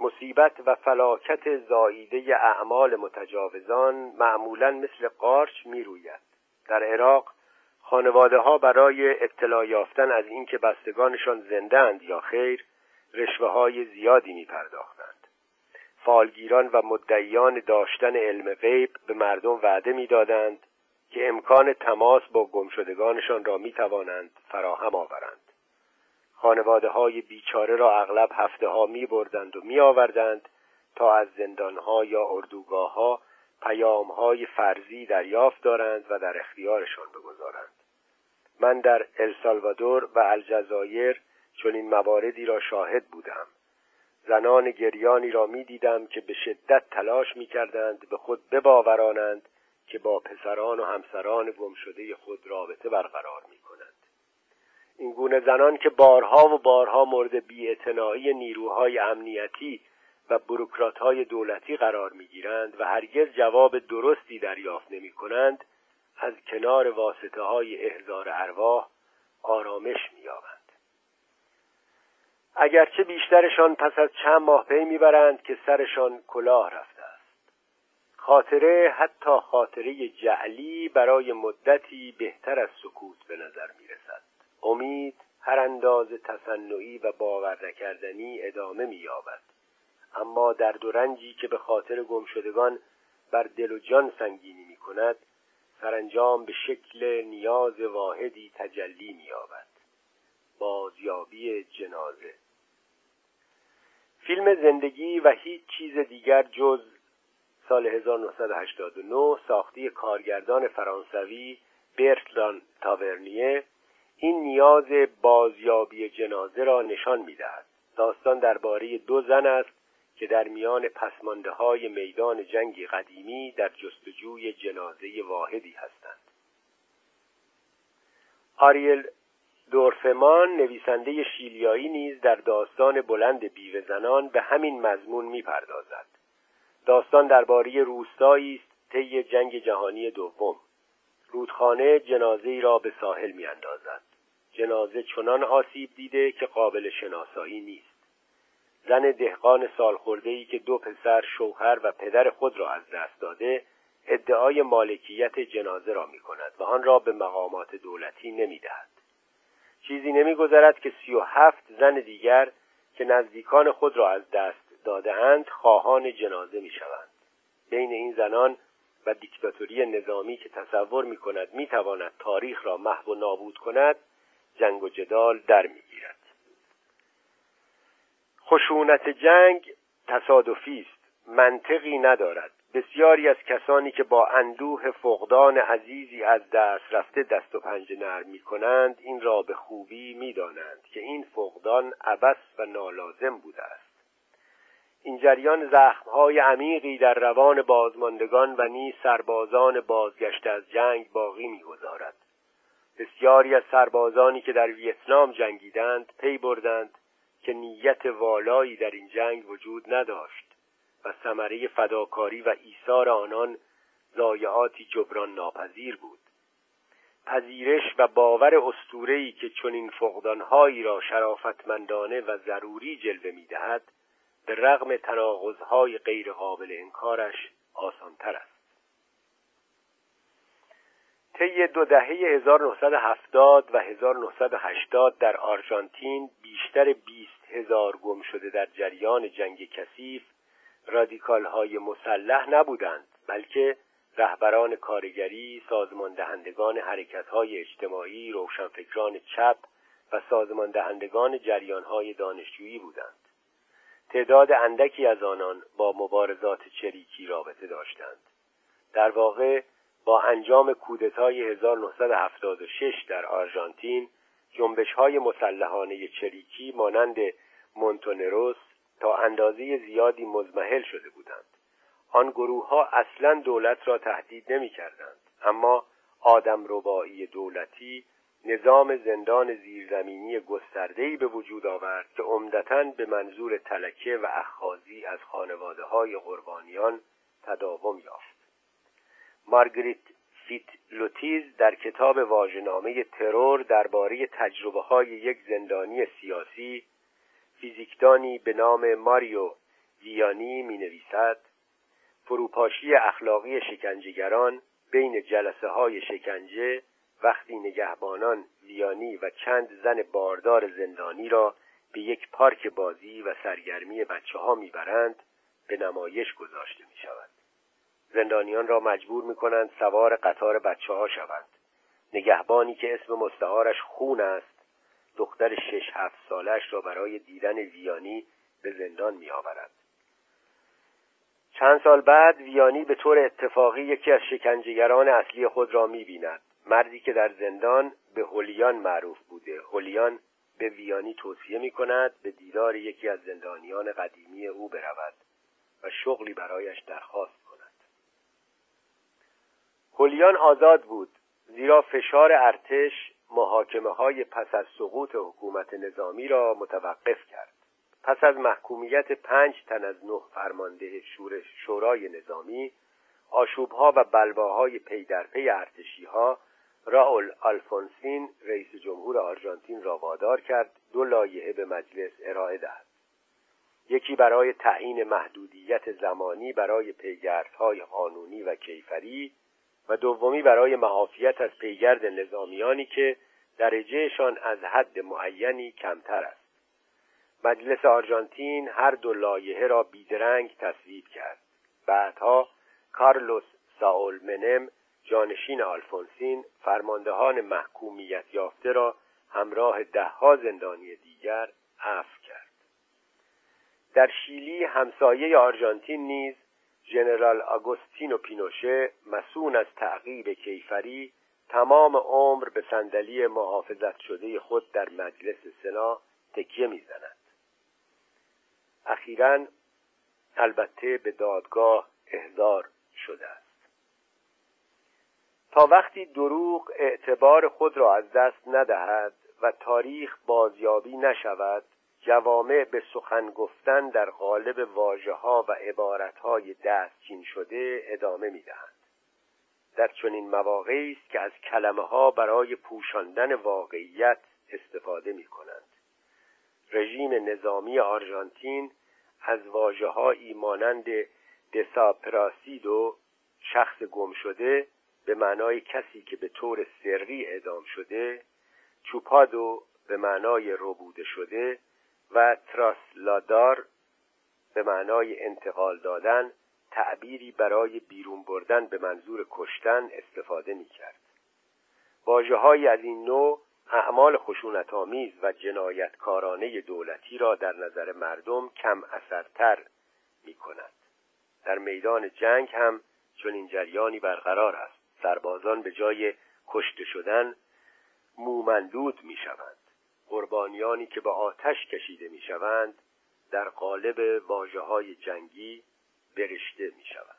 مصیبت و فلاکت زاییده اعمال متجاوزان معمولا مثل قارچ می‌روید در عراق خانواده ها برای اطلاع یافتن از اینکه بستگانشان زندند یا خیر رشوه های زیادی می پرداختند. فالگیران و مدعیان داشتن علم غیب به مردم وعده می‌دادند که امکان تماس با گمشدگانشان را می توانند فراهم آورند. خانواده های بیچاره را اغلب هفته ها می بردند و می آوردند تا از زندان ها یا اردوگاه ها پیام های فرضی دریافت دارند و در اختیارشان بگذارند. من در السالوادور و الجزایر چون این مواردی را شاهد بودم زنان گریانی را می دیدم که به شدت تلاش می کردند به خود بباورانند که با پسران و همسران گمشده خود رابطه برقرار می کنند این گونه زنان که بارها و بارها مورد بیاعتنایی نیروهای امنیتی و بروکرات های دولتی قرار می گیرند و هرگز جواب درستی دریافت نمی کنند از کنار واسطه های احضار ارواح آرامش می اگرچه بیشترشان پس از چند ماه پی می‌برند که سرشان کلاه رفته است. خاطره حتی خاطره جعلی برای مدتی بهتر از سکوت به نظر می‌رسد. امید هر اندازه تصنعی و باور نکردنی ادامه مییابد. اما در و رنجی که به خاطر گمشدگان بر دل و جان سنگینی می کند سرانجام به شکل نیاز واحدی تجلی مییابد. بازیابی جنازه فیلم زندگی و هیچ چیز دیگر جز سال 1989 ساختی کارگردان فرانسوی برتلان تاورنیه این نیاز بازیابی جنازه را نشان می‌دهد. داستان درباره دو زن است که در میان پسمانده های میدان جنگی قدیمی در جستجوی جنازه واحدی هستند. آریل دورفمان نویسنده شیلیایی نیز در داستان بلند بیوه زنان به همین مضمون می‌پردازد. داستان درباره روستایی است طی جنگ جهانی دوم. رودخانه جنازه ای را به ساحل میاندازد. جنازه چنان آسیب دیده که قابل شناسایی نیست زن دهقان سالخورده ای که دو پسر شوهر و پدر خود را از دست داده ادعای مالکیت جنازه را می کند و آن را به مقامات دولتی نمی دهد. چیزی نمیگذرد که سی و هفت زن دیگر که نزدیکان خود را از دست دادهاند خواهان جنازه می شوند. بین این زنان و دیکتاتوری نظامی که تصور می کند می تواند تاریخ را محو و نابود کند جنگ و جدال در می گیرد. خشونت جنگ تصادفی است. منطقی ندارد. بسیاری از کسانی که با اندوه فقدان عزیزی از دست رفته دست و پنجه نرم می کنند این را به خوبی می دانند که این فقدان عبس و نالازم بوده است. این جریان زخمهای عمیقی در روان بازماندگان و نیز سربازان بازگشته از جنگ باقی می‌گذارد. بسیاری از سربازانی که در ویتنام جنگیدند پی بردند که نیت والایی در این جنگ وجود نداشت و ثمره فداکاری و ایثار آنان ضایعاتی جبران ناپذیر بود. پذیرش و باور اسطوره‌ای که چنین فقدانهایی را شرافتمندانه و ضروری جلوه می‌دهد به رغم تناقضهای غیرقابل انکارش آسانتر است. طی دو دهه 1970 و 1980 در آرژانتین بیشتر 20 هزار گم شده در جریان جنگ کثیف رادیکال های مسلح نبودند بلکه رهبران کارگری سازمان دهندگان حرکت های اجتماعی روشنفکران چپ و سازمان دهندگان جریان های دانشجویی بودند. تعداد اندکی از آنان با مبارزات چریکی رابطه داشتند. در واقع با انجام کودتای 1976 در آرژانتین جنبش های مسلحانه چریکی مانند مونتونروس تا اندازه زیادی مزمحل شده بودند آن گروه ها اصلا دولت را تهدید نمی کردند. اما آدم ربایی دولتی نظام زندان زیرزمینی گسترده‌ای به وجود آورد که عمدتا به منظور تلکه و اخخازی از خانواده های قربانیان تداوم یافت مارگریت فیت لوتیز در کتاب واژه‌نامه ترور درباره تجربه های یک زندانی سیاسی فیزیکدانی به نام ماریو ویانی می نویسد فروپاشی اخلاقی شکنجهگران بین جلسه های شکنجه وقتی نگهبانان ویانی و چند زن باردار زندانی را به یک پارک بازی و سرگرمی بچه ها می‌برند به نمایش گذاشته می شود. زندانیان را مجبور می کنند سوار قطار بچه ها شوند. نگهبانی که اسم مستعارش خون است دختر شش هفت سالش را برای دیدن ویانی به زندان می آورد. چند سال بعد ویانی به طور اتفاقی یکی از شکنجهگران اصلی خود را می بیند. مردی که در زندان به هولیان معروف بوده هولیان به ویانی توصیه می کند به دیدار یکی از زندانیان قدیمی او برود و شغلی برایش درخواست کند هولیان آزاد بود زیرا فشار ارتش محاکمه های پس از سقوط حکومت نظامی را متوقف کرد. پس از محکومیت پنج تن از نه فرمانده شورای نظامی آشوبها و بلواهای پی در پی ارتشی ها راول آلفونسین رئیس جمهور آرژانتین را وادار کرد دو لایحه به مجلس ارائه دهد. یکی برای تعیین محدودیت زمانی برای پیگردهای قانونی و کیفری و دومی برای معافیت از پیگرد نظامیانی که درجهشان از حد معینی کمتر است. مجلس آرژانتین هر دو لایحه را بیدرنگ تصویب کرد. بعدها کارلوس ساول منم جانشین آلفونسین فرماندهان محکومیت یافته را همراه دهها زندانی دیگر عفو کرد. در شیلی همسایه آرژانتین نیز ژنرال آگوستینو پینوشه مسون از تعقیب کیفری تمام عمر به صندلی محافظت شده خود در مجلس سنا تکیه می‌زند. اخیرا البته به دادگاه احضار شده است. تا وقتی دروغ اعتبار خود را از دست ندهد و تاریخ بازیابی نشود جوامع به سخن گفتن در قالب واجه ها و عبارت های دستچین شده ادامه می دهند. در چنین مواقعی است که از کلمه ها برای پوشاندن واقعیت استفاده می کنند. رژیم نظامی آرژانتین از واجه مانند دساپراسیدو شخص گم شده به معنای کسی که به طور سری اعدام شده چوپادو به معنای ربوده شده و تراسلادار به معنای انتقال دادن تعبیری برای بیرون بردن به منظور کشتن استفاده می کرد واجه از این نوع اعمال خشونت آمیز و جنایتکارانه دولتی را در نظر مردم کم اثرتر می کند. در میدان جنگ هم چنین جریانی برقرار است. سربازان به جای کشته شدن مومندود می شوند قربانیانی که به آتش کشیده می شوند در قالب واجه های جنگی برشته می شوند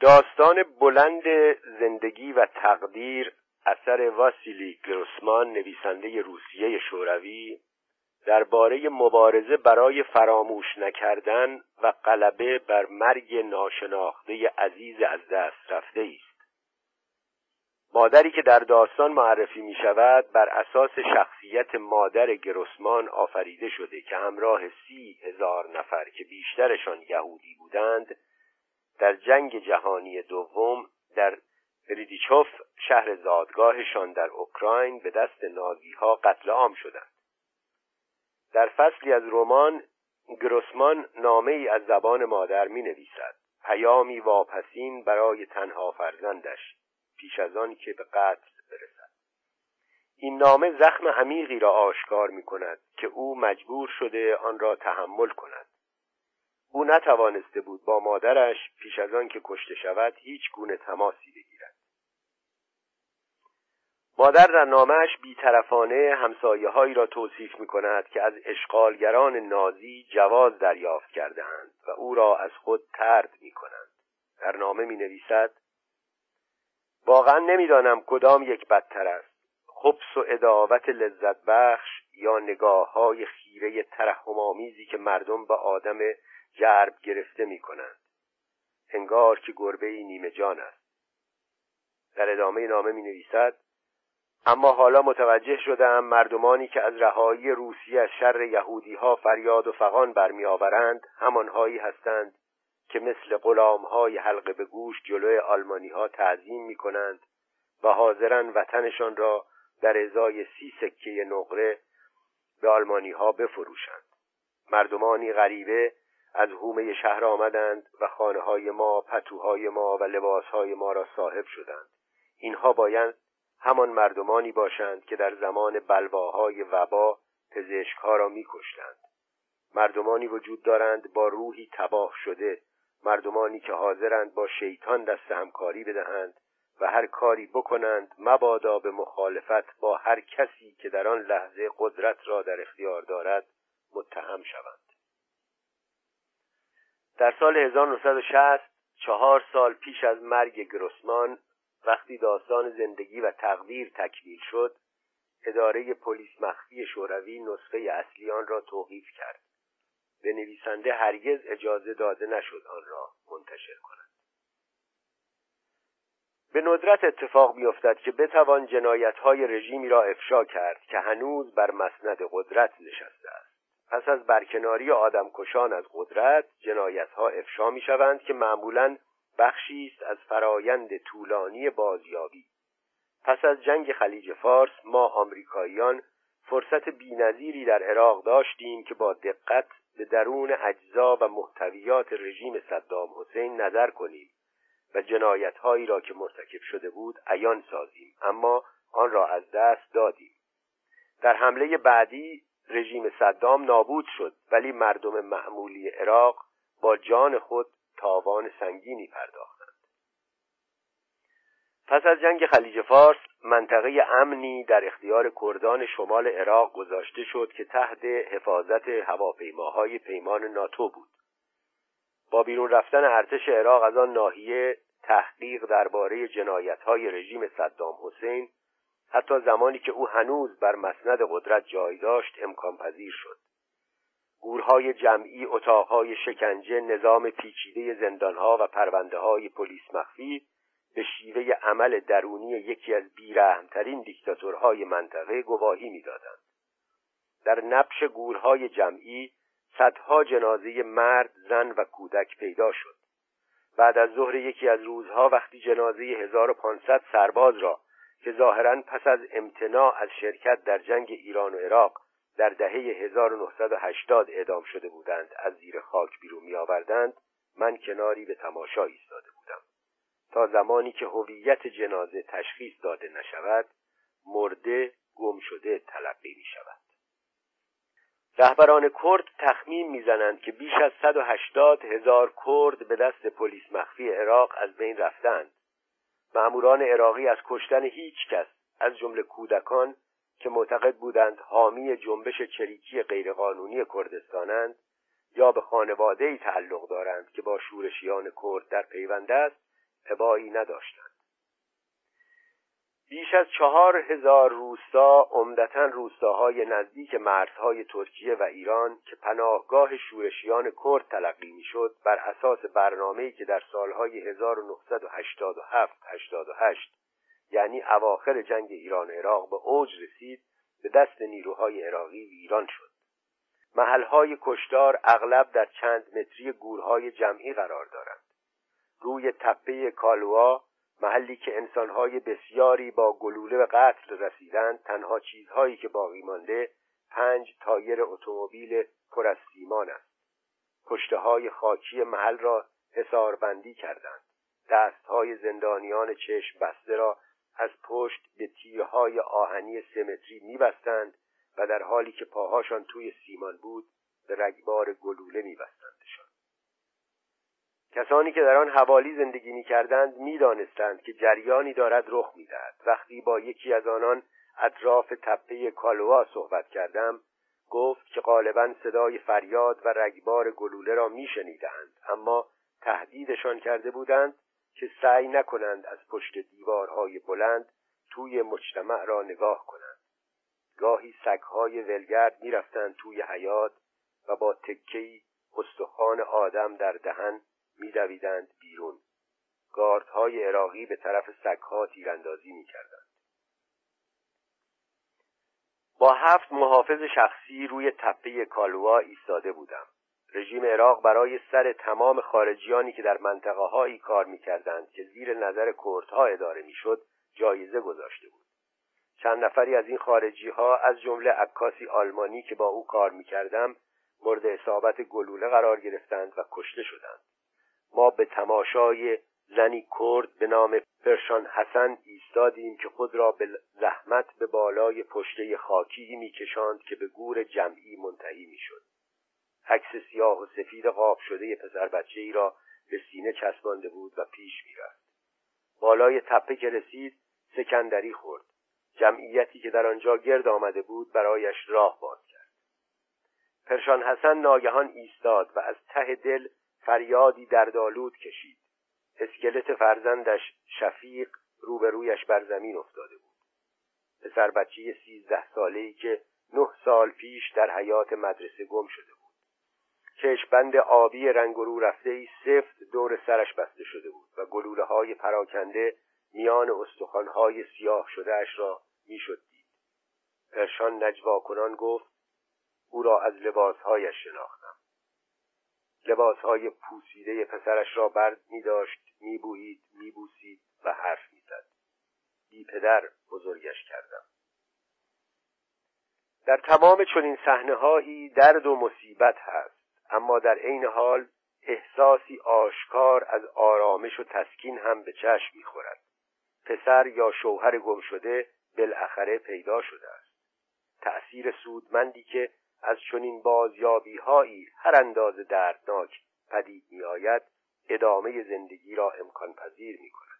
داستان بلند زندگی و تقدیر اثر واسیلی گروسمان نویسنده روسیه شوروی درباره مبارزه برای فراموش نکردن و غلبه بر مرگ ناشناخته عزیز از دست رفته است مادری که در داستان معرفی می شود بر اساس شخصیت مادر گروسمان آفریده شده که همراه سی هزار نفر که بیشترشان یهودی بودند در جنگ جهانی دوم در ریدیچوف شهر زادگاهشان در اوکراین به دست نازی ها قتل عام شدند. در فصلی از رمان گروسمان نامه ای از زبان مادر می نویسد پیامی واپسین برای تنها فرزندش پیش از آن که به قتل برسد. این نامه زخم عمیقی را آشکار می کند که او مجبور شده آن را تحمل کند. او نتوانسته بود با مادرش پیش از آن که کشته شود هیچ گونه تماسی بگیرد. مادر در نامش بیطرفانه همسایه هایی را توصیف می کند که از اشغالگران نازی جواز دریافت کردهاند و او را از خود ترد می کنند در نامه می نویسد واقعا نمی‌دانم کدام یک بدتر است خبس و اداوت لذت بخش یا نگاه های خیره ترحم که مردم به آدم جرب گرفته می کنند انگار که گربه نیمه جان است. در ادامه نامه می نویسد اما حالا متوجه شدم مردمانی که از رهایی روسیه از شر یهودی ها فریاد و فغان برمی آورند همانهایی هستند که مثل غلام های حلقه به گوش جلوی آلمانی ها تعظیم می کنند و حاضرن وطنشان را در ازای سی سکه نقره به آلمانی ها بفروشند. مردمانی غریبه از هومه شهر آمدند و خانه های ما پتوهای ما و لباس های ما را صاحب شدند. اینها باید همان مردمانی باشند که در زمان بلواهای وبا پزشکها را میکشتند. مردمانی وجود دارند با روحی تباه شده مردمانی که حاضرند با شیطان دست همکاری بدهند و هر کاری بکنند مبادا به مخالفت با هر کسی که در آن لحظه قدرت را در اختیار دارد متهم شوند. در سال 1960 چهار سال پیش از مرگ گروسمان وقتی داستان زندگی و تقدیر تکمیل شد اداره پلیس مخفی شوروی نسخه اصلی آن را توقیف کرد. به نویسنده هرگز اجازه داده نشد آن را منتشر کند. به ندرت اتفاق میافتد که بتوان جنایت های رژیمی را افشا کرد که هنوز بر مسند قدرت نشسته است. پس از برکناری آدمکشان از قدرت جنایت ها افشا می شوند که معمولا بخشی است از فرایند طولانی بازیابی. پس از جنگ خلیج فارس ما آمریکاییان فرصت بینظیری در عراق داشتیم که با دقت به درون اجزا و محتویات رژیم صدام حسین نظر کنیم و جنایتهایی را که مرتکب شده بود عیان سازیم. اما آن را از دست دادیم. در حمله بعدی رژیم صدام نابود شد ولی مردم معمولی عراق با جان خود تاوان سنگینی پرداختند. پس از جنگ خلیج فارس منطقه امنی در اختیار کردان شمال عراق گذاشته شد که تحت حفاظت هواپیماهای پیمان ناتو بود. با بیرون رفتن ارتش عراق از آن ناحیه تحقیق درباره جنایت‌های رژیم صدام حسین حتی زمانی که او هنوز بر مسند قدرت جای داشت امکان پذیر شد. گورهای جمعی اتاقهای شکنجه نظام پیچیده زندانها و پرونده های پلیس مخفی به شیوه عمل درونی یکی از بیرحمترین دیکتاتورهای منطقه گواهی می‌دادند. در نبش گورهای جمعی صدها جنازه مرد زن و کودک پیدا شد. بعد از ظهر یکی از روزها وقتی جنازه 1500 سرباز را که ظاهرا پس از امتناع از شرکت در جنگ ایران و عراق در دهه 1980 اعدام شده بودند از زیر خاک بیرون می آوردند من کناری به تماشا ایستاده بودم. تا زمانی که هویت جنازه تشخیص داده نشود مرده گم شده تلقی می شود رهبران کرد تخمین می‌زنند که بیش از 180 هزار کرد به دست پلیس مخفی عراق از بین رفتند. مأموران عراقی از کشتن هیچ کس از جمله کودکان که معتقد بودند حامی جنبش چریکی غیرقانونی کردستانند یا به خانواده ای تعلق دارند که با شورشیان کرد در پیوند است ابایی نداشتند. بیش از چهار هزار روستا عمدتا روستاهای نزدیک مرزهای ترکیه و ایران که پناهگاه شورشیان کرد تلقی می‌شد بر اساس برنامه‌ای که در سالهای 1987 88 یعنی اواخر جنگ ایران و عراق به اوج رسید به دست نیروهای عراقی ویران شد. محلهای کشتار اغلب در چند متری گورهای جمعی قرار دارند. روی تپه کالوا محلی که انسانهای بسیاری با گلوله به قتل رسیدند تنها چیزهایی که باقی مانده پنج تایر اتومبیل پر از سیمان است. پشته های خاکی محل را حساربندی کردند. دستهای زندانیان چشم بسته را از پشت به تیه های آهنی سمتری میبستند و در حالی که پاهاشان توی سیمان بود به رگبار گلوله میبستندشان کسانی که در آن حوالی زندگی می کردند می دانستند که جریانی دارد رخ می دهد. وقتی با یکی از آنان اطراف تپه کالوا صحبت کردم گفت که غالبا صدای فریاد و رگبار گلوله را می شنیدند اما تهدیدشان کرده بودند که سعی نکنند از پشت دیوارهای بلند توی مجتمع را نگاه کنند. گاهی سگهای ولگرد می‌رفتند توی حیات و با تکهای استخوان آدم در دهن میدویدند بیرون. گاردهای عراقی به طرف سگها تیراندازی می‌کردند. با هفت محافظ شخصی روی تپه کالوا ایستاده بودم. رژیم عراق برای سر تمام خارجیانی که در منطقه هایی کار می‌کردند که زیر نظر کردها اداره می‌شد جایزه گذاشته بود. چند نفری از این خارجی ها از جمله عکاسی آلمانی که با او کار می‌کردم مورد اصابت گلوله قرار گرفتند و کشته شدند. ما به تماشای زنی کرد به نام پرشان حسن ایستادیم که خود را به زحمت به بالای پشته خاکی میکشاند که به گور جمعی منتهی می‌شد. عکس سیاه و سفید قاب شده پسر بچه ای را به سینه چسبانده بود و پیش می‌رفت. بالای تپه که رسید سکندری خورد. جمعیتی که در آنجا گرد آمده بود برایش راه باز کرد. پرشان حسن ناگهان ایستاد و از ته دل فریادی دردآلود کشید. اسکلت فرزندش شفیق روبرویش بر زمین افتاده بود. پسر بچه سیزده ساله ای که نه سال پیش در حیات مدرسه گم شده چشمبند آبی رنگ رو رفته ای سفت دور سرش بسته شده بود و گلوله های پراکنده میان استخوانهای سیاه شده اش را می‌شد دید. پرشان نجوا کنان گفت او را از لباسهایش شناختم. لباسهای پوسیده پسرش را برد می داشت می بویید می بوسید و حرف می زد بی پدر بزرگش کردم. در تمام چنین صحنه هایی درد و مصیبت هست. اما در عین حال احساسی آشکار از آرامش و تسکین هم به چشم می‌خورد. پسر یا شوهر گم شده بالاخره پیدا شده است. تأثیر سودمندی که از چنین بازیابی هایی هر اندازه دردناک پدید می آید ادامه زندگی را امکان پذیر می کند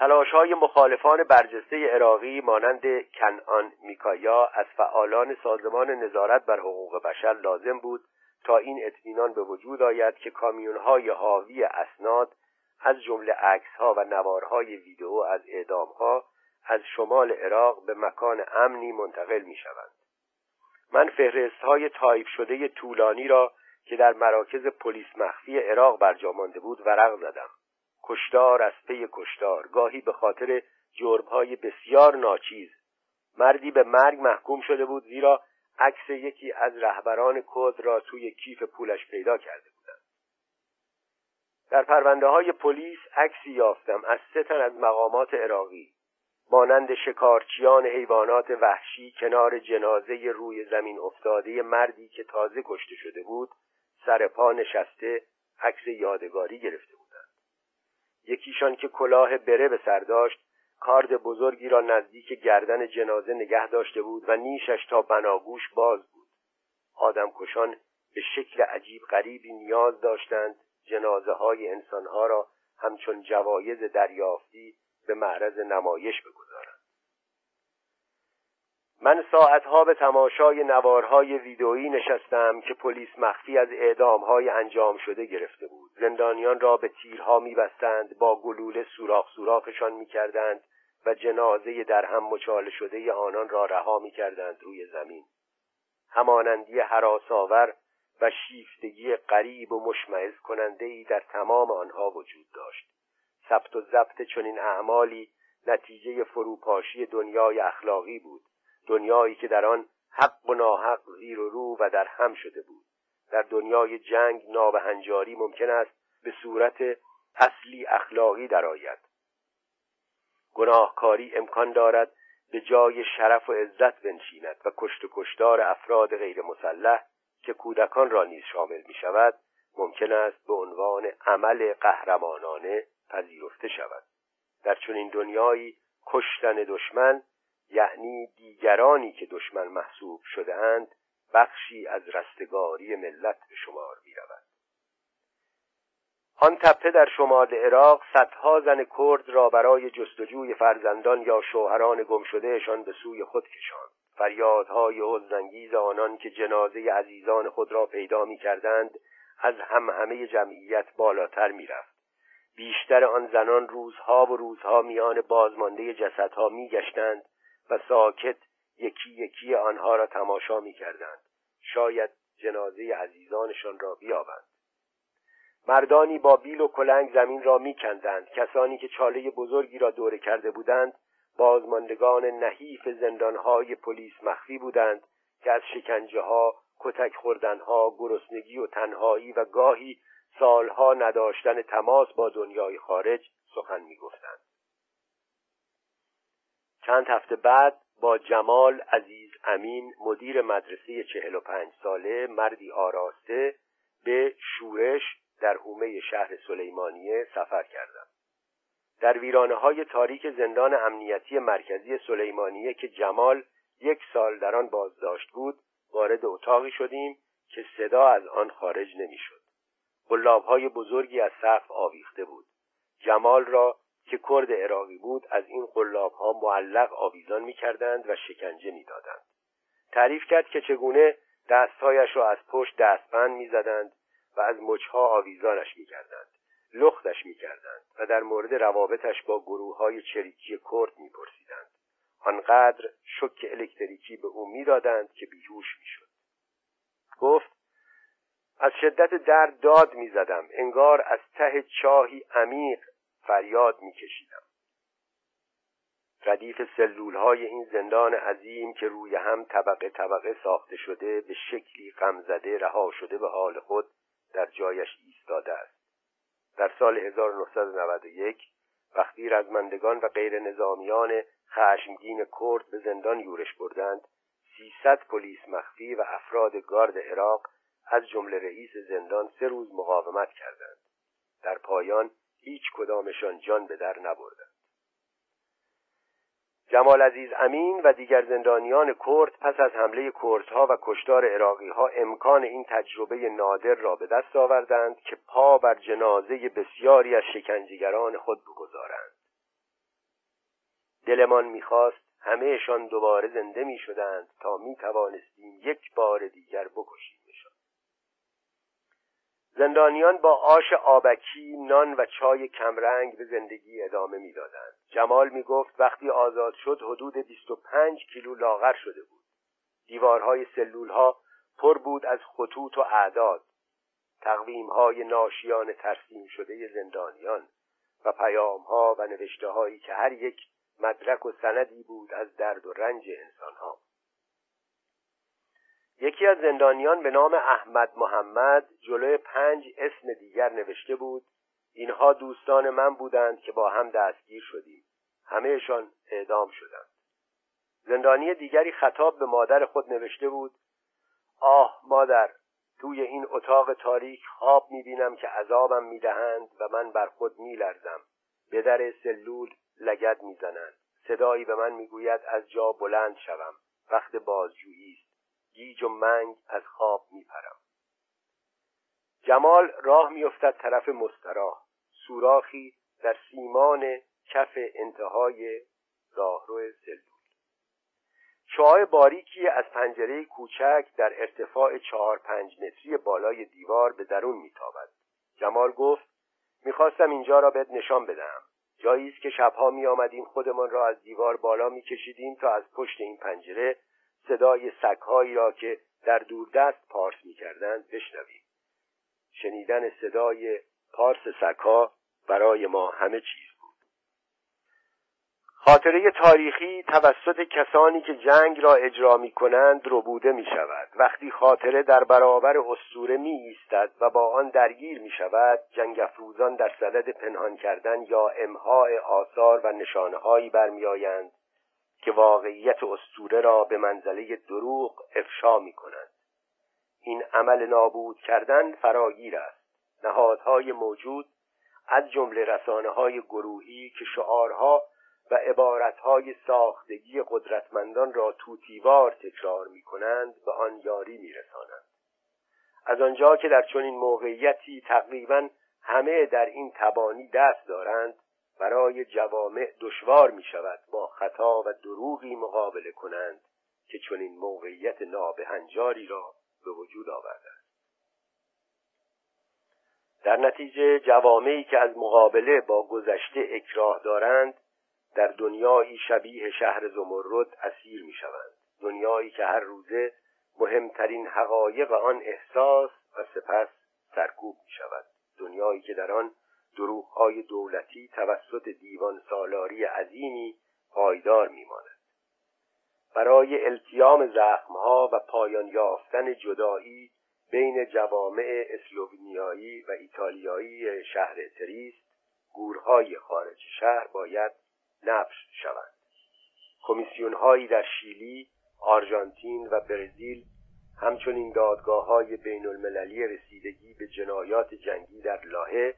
تلاش های مخالفان برجسته عراقی مانند کنعان میکایا از فعالان سازمان نظارت بر حقوق بشر لازم بود تا این اطمینان به وجود آید که کامیون های حاوی اسناد از جمله عکس ها و نوارهای ویدئو از اعدام ها از شمال عراق به مکان امنی منتقل می شوند. من فهرست های تایپ شده طولانی را که در مراکز پلیس مخفی عراق برجا مانده بود ورق زدم کشتار از پی کشتار. گاهی به خاطر جرمهای بسیار ناچیز. مردی به مرگ محکوم شده بود زیرا عکس یکی از رهبران کرد را توی کیف پولش پیدا کرده بودند. در پرونده های پلیس عکسی یافتم از سه تن از مقامات عراقی. مانند شکارچیان حیوانات وحشی کنار جنازه روی زمین افتاده مردی که تازه کشته شده بود سر پا نشسته عکس یادگاری گرفته بودند یکیشان که کلاه بره به سر داشت کارد بزرگی را نزدیک گردن جنازه نگه داشته بود و نیشش تا بناگوش باز بود. آدم کشان به شکل عجیب غریبی نیاز داشتند جنازه های انسانها را همچون جوایز دریافتی به معرض نمایش بگذارند من ساعتها به تماشای نوارهای ویدئویی نشستم که پلیس مخفی از اعدامهای انجام شده گرفته بود. زندانیان را به تیرها میبستند با گلوله سوراخ سوراخشان می‌کردند و جنازه در هم مچاله شده آنان را رها می‌کردند روی زمین. همانندی حراساور و شیفتگی قریب و مشمعز کننده ای در تمام آنها وجود داشت. ثبت و ضبط چنین اعمالی نتیجه فروپاشی دنیای اخلاقی بود. دنیایی که در آن حق و ناحق زیر و رو و در هم شده بود. در دنیای جنگ نابهنجاری ممکن است به صورت اصلی اخلاقی درآید. گناهکاری امکان دارد به جای شرف و عزت بنشیند و کشت و کشتار افراد غیر مسلح که کودکان را نیز شامل می شود ممکن است به عنوان عمل قهرمانانه پذیرفته شود. در چنین دنیایی کشتن دشمن یعنی دیگرانی که دشمن محسوب شده اند بخشی از رستگاری ملت به شمار می رود. آن تپه در شمال عراق صدها زن کرد را برای جستجوی فرزندان یا شوهران گمشدهشان به سوی خود کشاند فریادهای حزنانگیز آنان که جنازه عزیزان خود را پیدا می کردند از هم همه جمعیت بالاتر می رفت. بیشتر آن زنان روزها و روزها میان بازمانده جسدها می گشتند و ساکت یکی یکی آنها را تماشا می کردند. شاید جنازه عزیزانشان را بیابند. مردانی با بیل و کلنگ زمین را میکندند کسانی که چاله بزرگی را دوره کرده بودند بازماندگان نحیف زندانهای پلیس مخفی بودند که از شکنجه ها کتک خوردنها گرسنگی و تنهایی و گاهی سالها نداشتن تماس با دنیای خارج سخن می‌گفتند چند هفته بعد با جمال عزیز امین مدیر مدرسه چهل و پنج ساله مردی آراسته به شورش در حومه شهر سلیمانیه سفر کردم در ویرانه های تاریک زندان امنیتی مرکزی سلیمانیه که جمال یک سال در آن بازداشت بود وارد اتاقی شدیم که صدا از آن خارج نمی‌شد. های بزرگی از سقف آویخته بود. جمال را که کرد عراقی بود از این ها معلق آویزان می‌کردند و شکنجه می‌دادند. تعریف کرد که چگونه دستهایش را از پشت دستبند می‌زدند و از مچها آویزانش می‌کردند لختش می‌کردند و در مورد روابطش با گروه های چریکی کرد میپرسیدند آنقدر شک الکتریکی به او می‌دادند که بیهوش می‌شد گفت از شدت درد داد می‌زدم انگار از ته چاهی عمیق فریاد میکشیدم. ردیف سلول های این زندان عظیم که روی هم طبقه طبقه ساخته شده به شکلی غمزده رها شده به حال خود در جایش ایستاده است. در سال 1991 وقتی رزمندگان و غیر نظامیان خشمگین کرد به زندان یورش بردند 300 پلیس مخفی و افراد گارد عراق از جمله رئیس زندان سه روز مقاومت کردند. در پایان هیچ کدامشان جان به در نبردند. جمال عزیز امین و دیگر زندانیان کرد پس از حمله کردها و کشتار عراقی ها امکان این تجربه نادر را به دست آوردند که پا بر جنازه بسیاری از شکنجهگران خود بگذارند. دلمان می‌خواست همهشان دوباره زنده می شدند تا می توانستیم یک بار دیگر بکشیمشان زندانیان با آش آبکی نان و چای کمرنگ به زندگی ادامه می‌دادند. جمال می گفت وقتی آزاد شد حدود 25 کیلو لاغر شده بود. دیوارهای سلول ها پر بود از خطوط و اعداد. تقویم های ناشیان ترسیم شده زندانیان و پیام ها و نوشته هایی که هر یک مدرک و سندی بود از درد و رنج انسان ها یکی از زندانیان به نام احمد محمد جلوی پنج اسم دیگر نوشته بود اینها دوستان من بودند که با هم دستگیر شدیم. همهشان اعدام شدند. زندانی دیگری خطاب به مادر خود نوشته بود آه مادر توی این اتاق تاریک خواب می‌بینم که عذابم می‌دهند و من بر خود میلرزم. به در سلول لگد می‌زنند. صدایی به من می‌گوید از جا بلند شوم. وقت بازجویی. گیج و منگ از خواب میپرم. جمال راه میافتد طرف مستراح. سوراخی در سیمان کف انتهای راهرو سلول شعاع باریکی از پنجره کوچک در ارتفاع چهار پنج متری بالای دیوار به درون میتابد. جمال گفت می‌خواستم اینجا را بهت نشان بدهم. جایی است که شبها می آمدیم خودمان را از دیوار بالا می کشیدیم تا از پشت این پنجره صدای سگهایی را که در دوردست پارس می کردند بشنویم. شنیدن صدای پارس سگها برای ما همه چیز بود. خاطره تاریخی توسط کسانی که جنگ را اجرا می کنند ربوده می شود وقتی خاطره در برابر اسطوره می ایستد و با آن درگیر می شود جنگ افروزان در صدد پنهان کردن یا امهای آثار و نشانه هایی برمیآیند که واقعیت اسطوره را به منزله دروغ افشا می کنند این عمل نابود کردن فراگیر است نهادهای موجود از جمله رسانه های گروهی که شعارها و عبارتهای ساختگی قدرتمندان را توتیوار تکرار می کنند به آن یاری می رسانند. از آنجا که در چنین موقعیتی تقریبا همه در این تبانی دست دارند برای جوامع دشوار می شود با خطا و دروغی مقابله کنند که چنین موقعیت نابهنجاری را به وجود آورده است. در نتیجه جوامعی که از مقابله با گذشته اکراه دارند در دنیایی شبیه شهر زمرد اسیر می شوند دنیایی که هر روزه مهمترین حقایق آن احساس و سپس سرکوب می شود دنیایی که در آن دروغهای دولتی توسط دیوان سالاری عظیمی پایدار میماند. برای التیام زخمها و پایان یافتن جدایی بین جوامع اسلوونیایی و ایتالیایی شهر تریست گورهای خارج شهر باید نفش شوند. کمیسیون هایی در شیلی، آرژانتین و برزیل همچنین دادگاه های بین المللی رسیدگی به جنایات جنگی در لاهه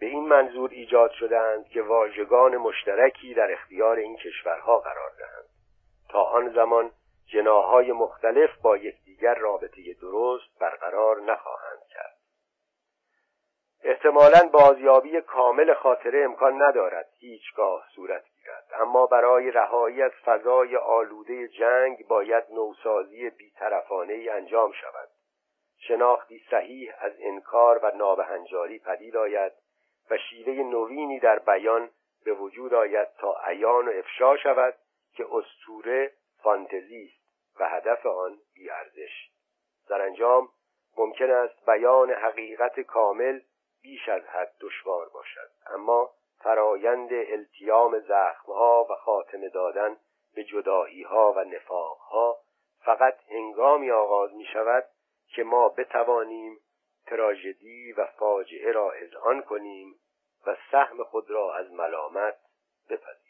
به این منظور ایجاد شدند که واژگان مشترکی در اختیار این کشورها قرار دهند. تا آن زمان جناهای مختلف با یکدیگر رابطه درست برقرار نخواهند کرد. احتمالا بازیابی کامل خاطره امکان ندارد هیچگاه صورت گیرد. اما برای رهایی از فضای آلوده جنگ باید نوسازی بیطرفانه ای انجام شود. شناختی صحیح از انکار و نابهنجاری پدید آید و شیوه نوینی در بیان به وجود آید تا عیان و افشا شود که استوره فانتزی است و هدف آن بیارزش. سرانجام ممکن است بیان حقیقت کامل بیش از حد دشوار باشد. اما فرایند التیام زخمها و خاتمه دادن به جداییها و نفاقها فقط هنگامی آغاز می شود که ما بتوانیم تراژدی و فاجعه را اذعان کنیم و سهم خود را از ملامت بپذیریم.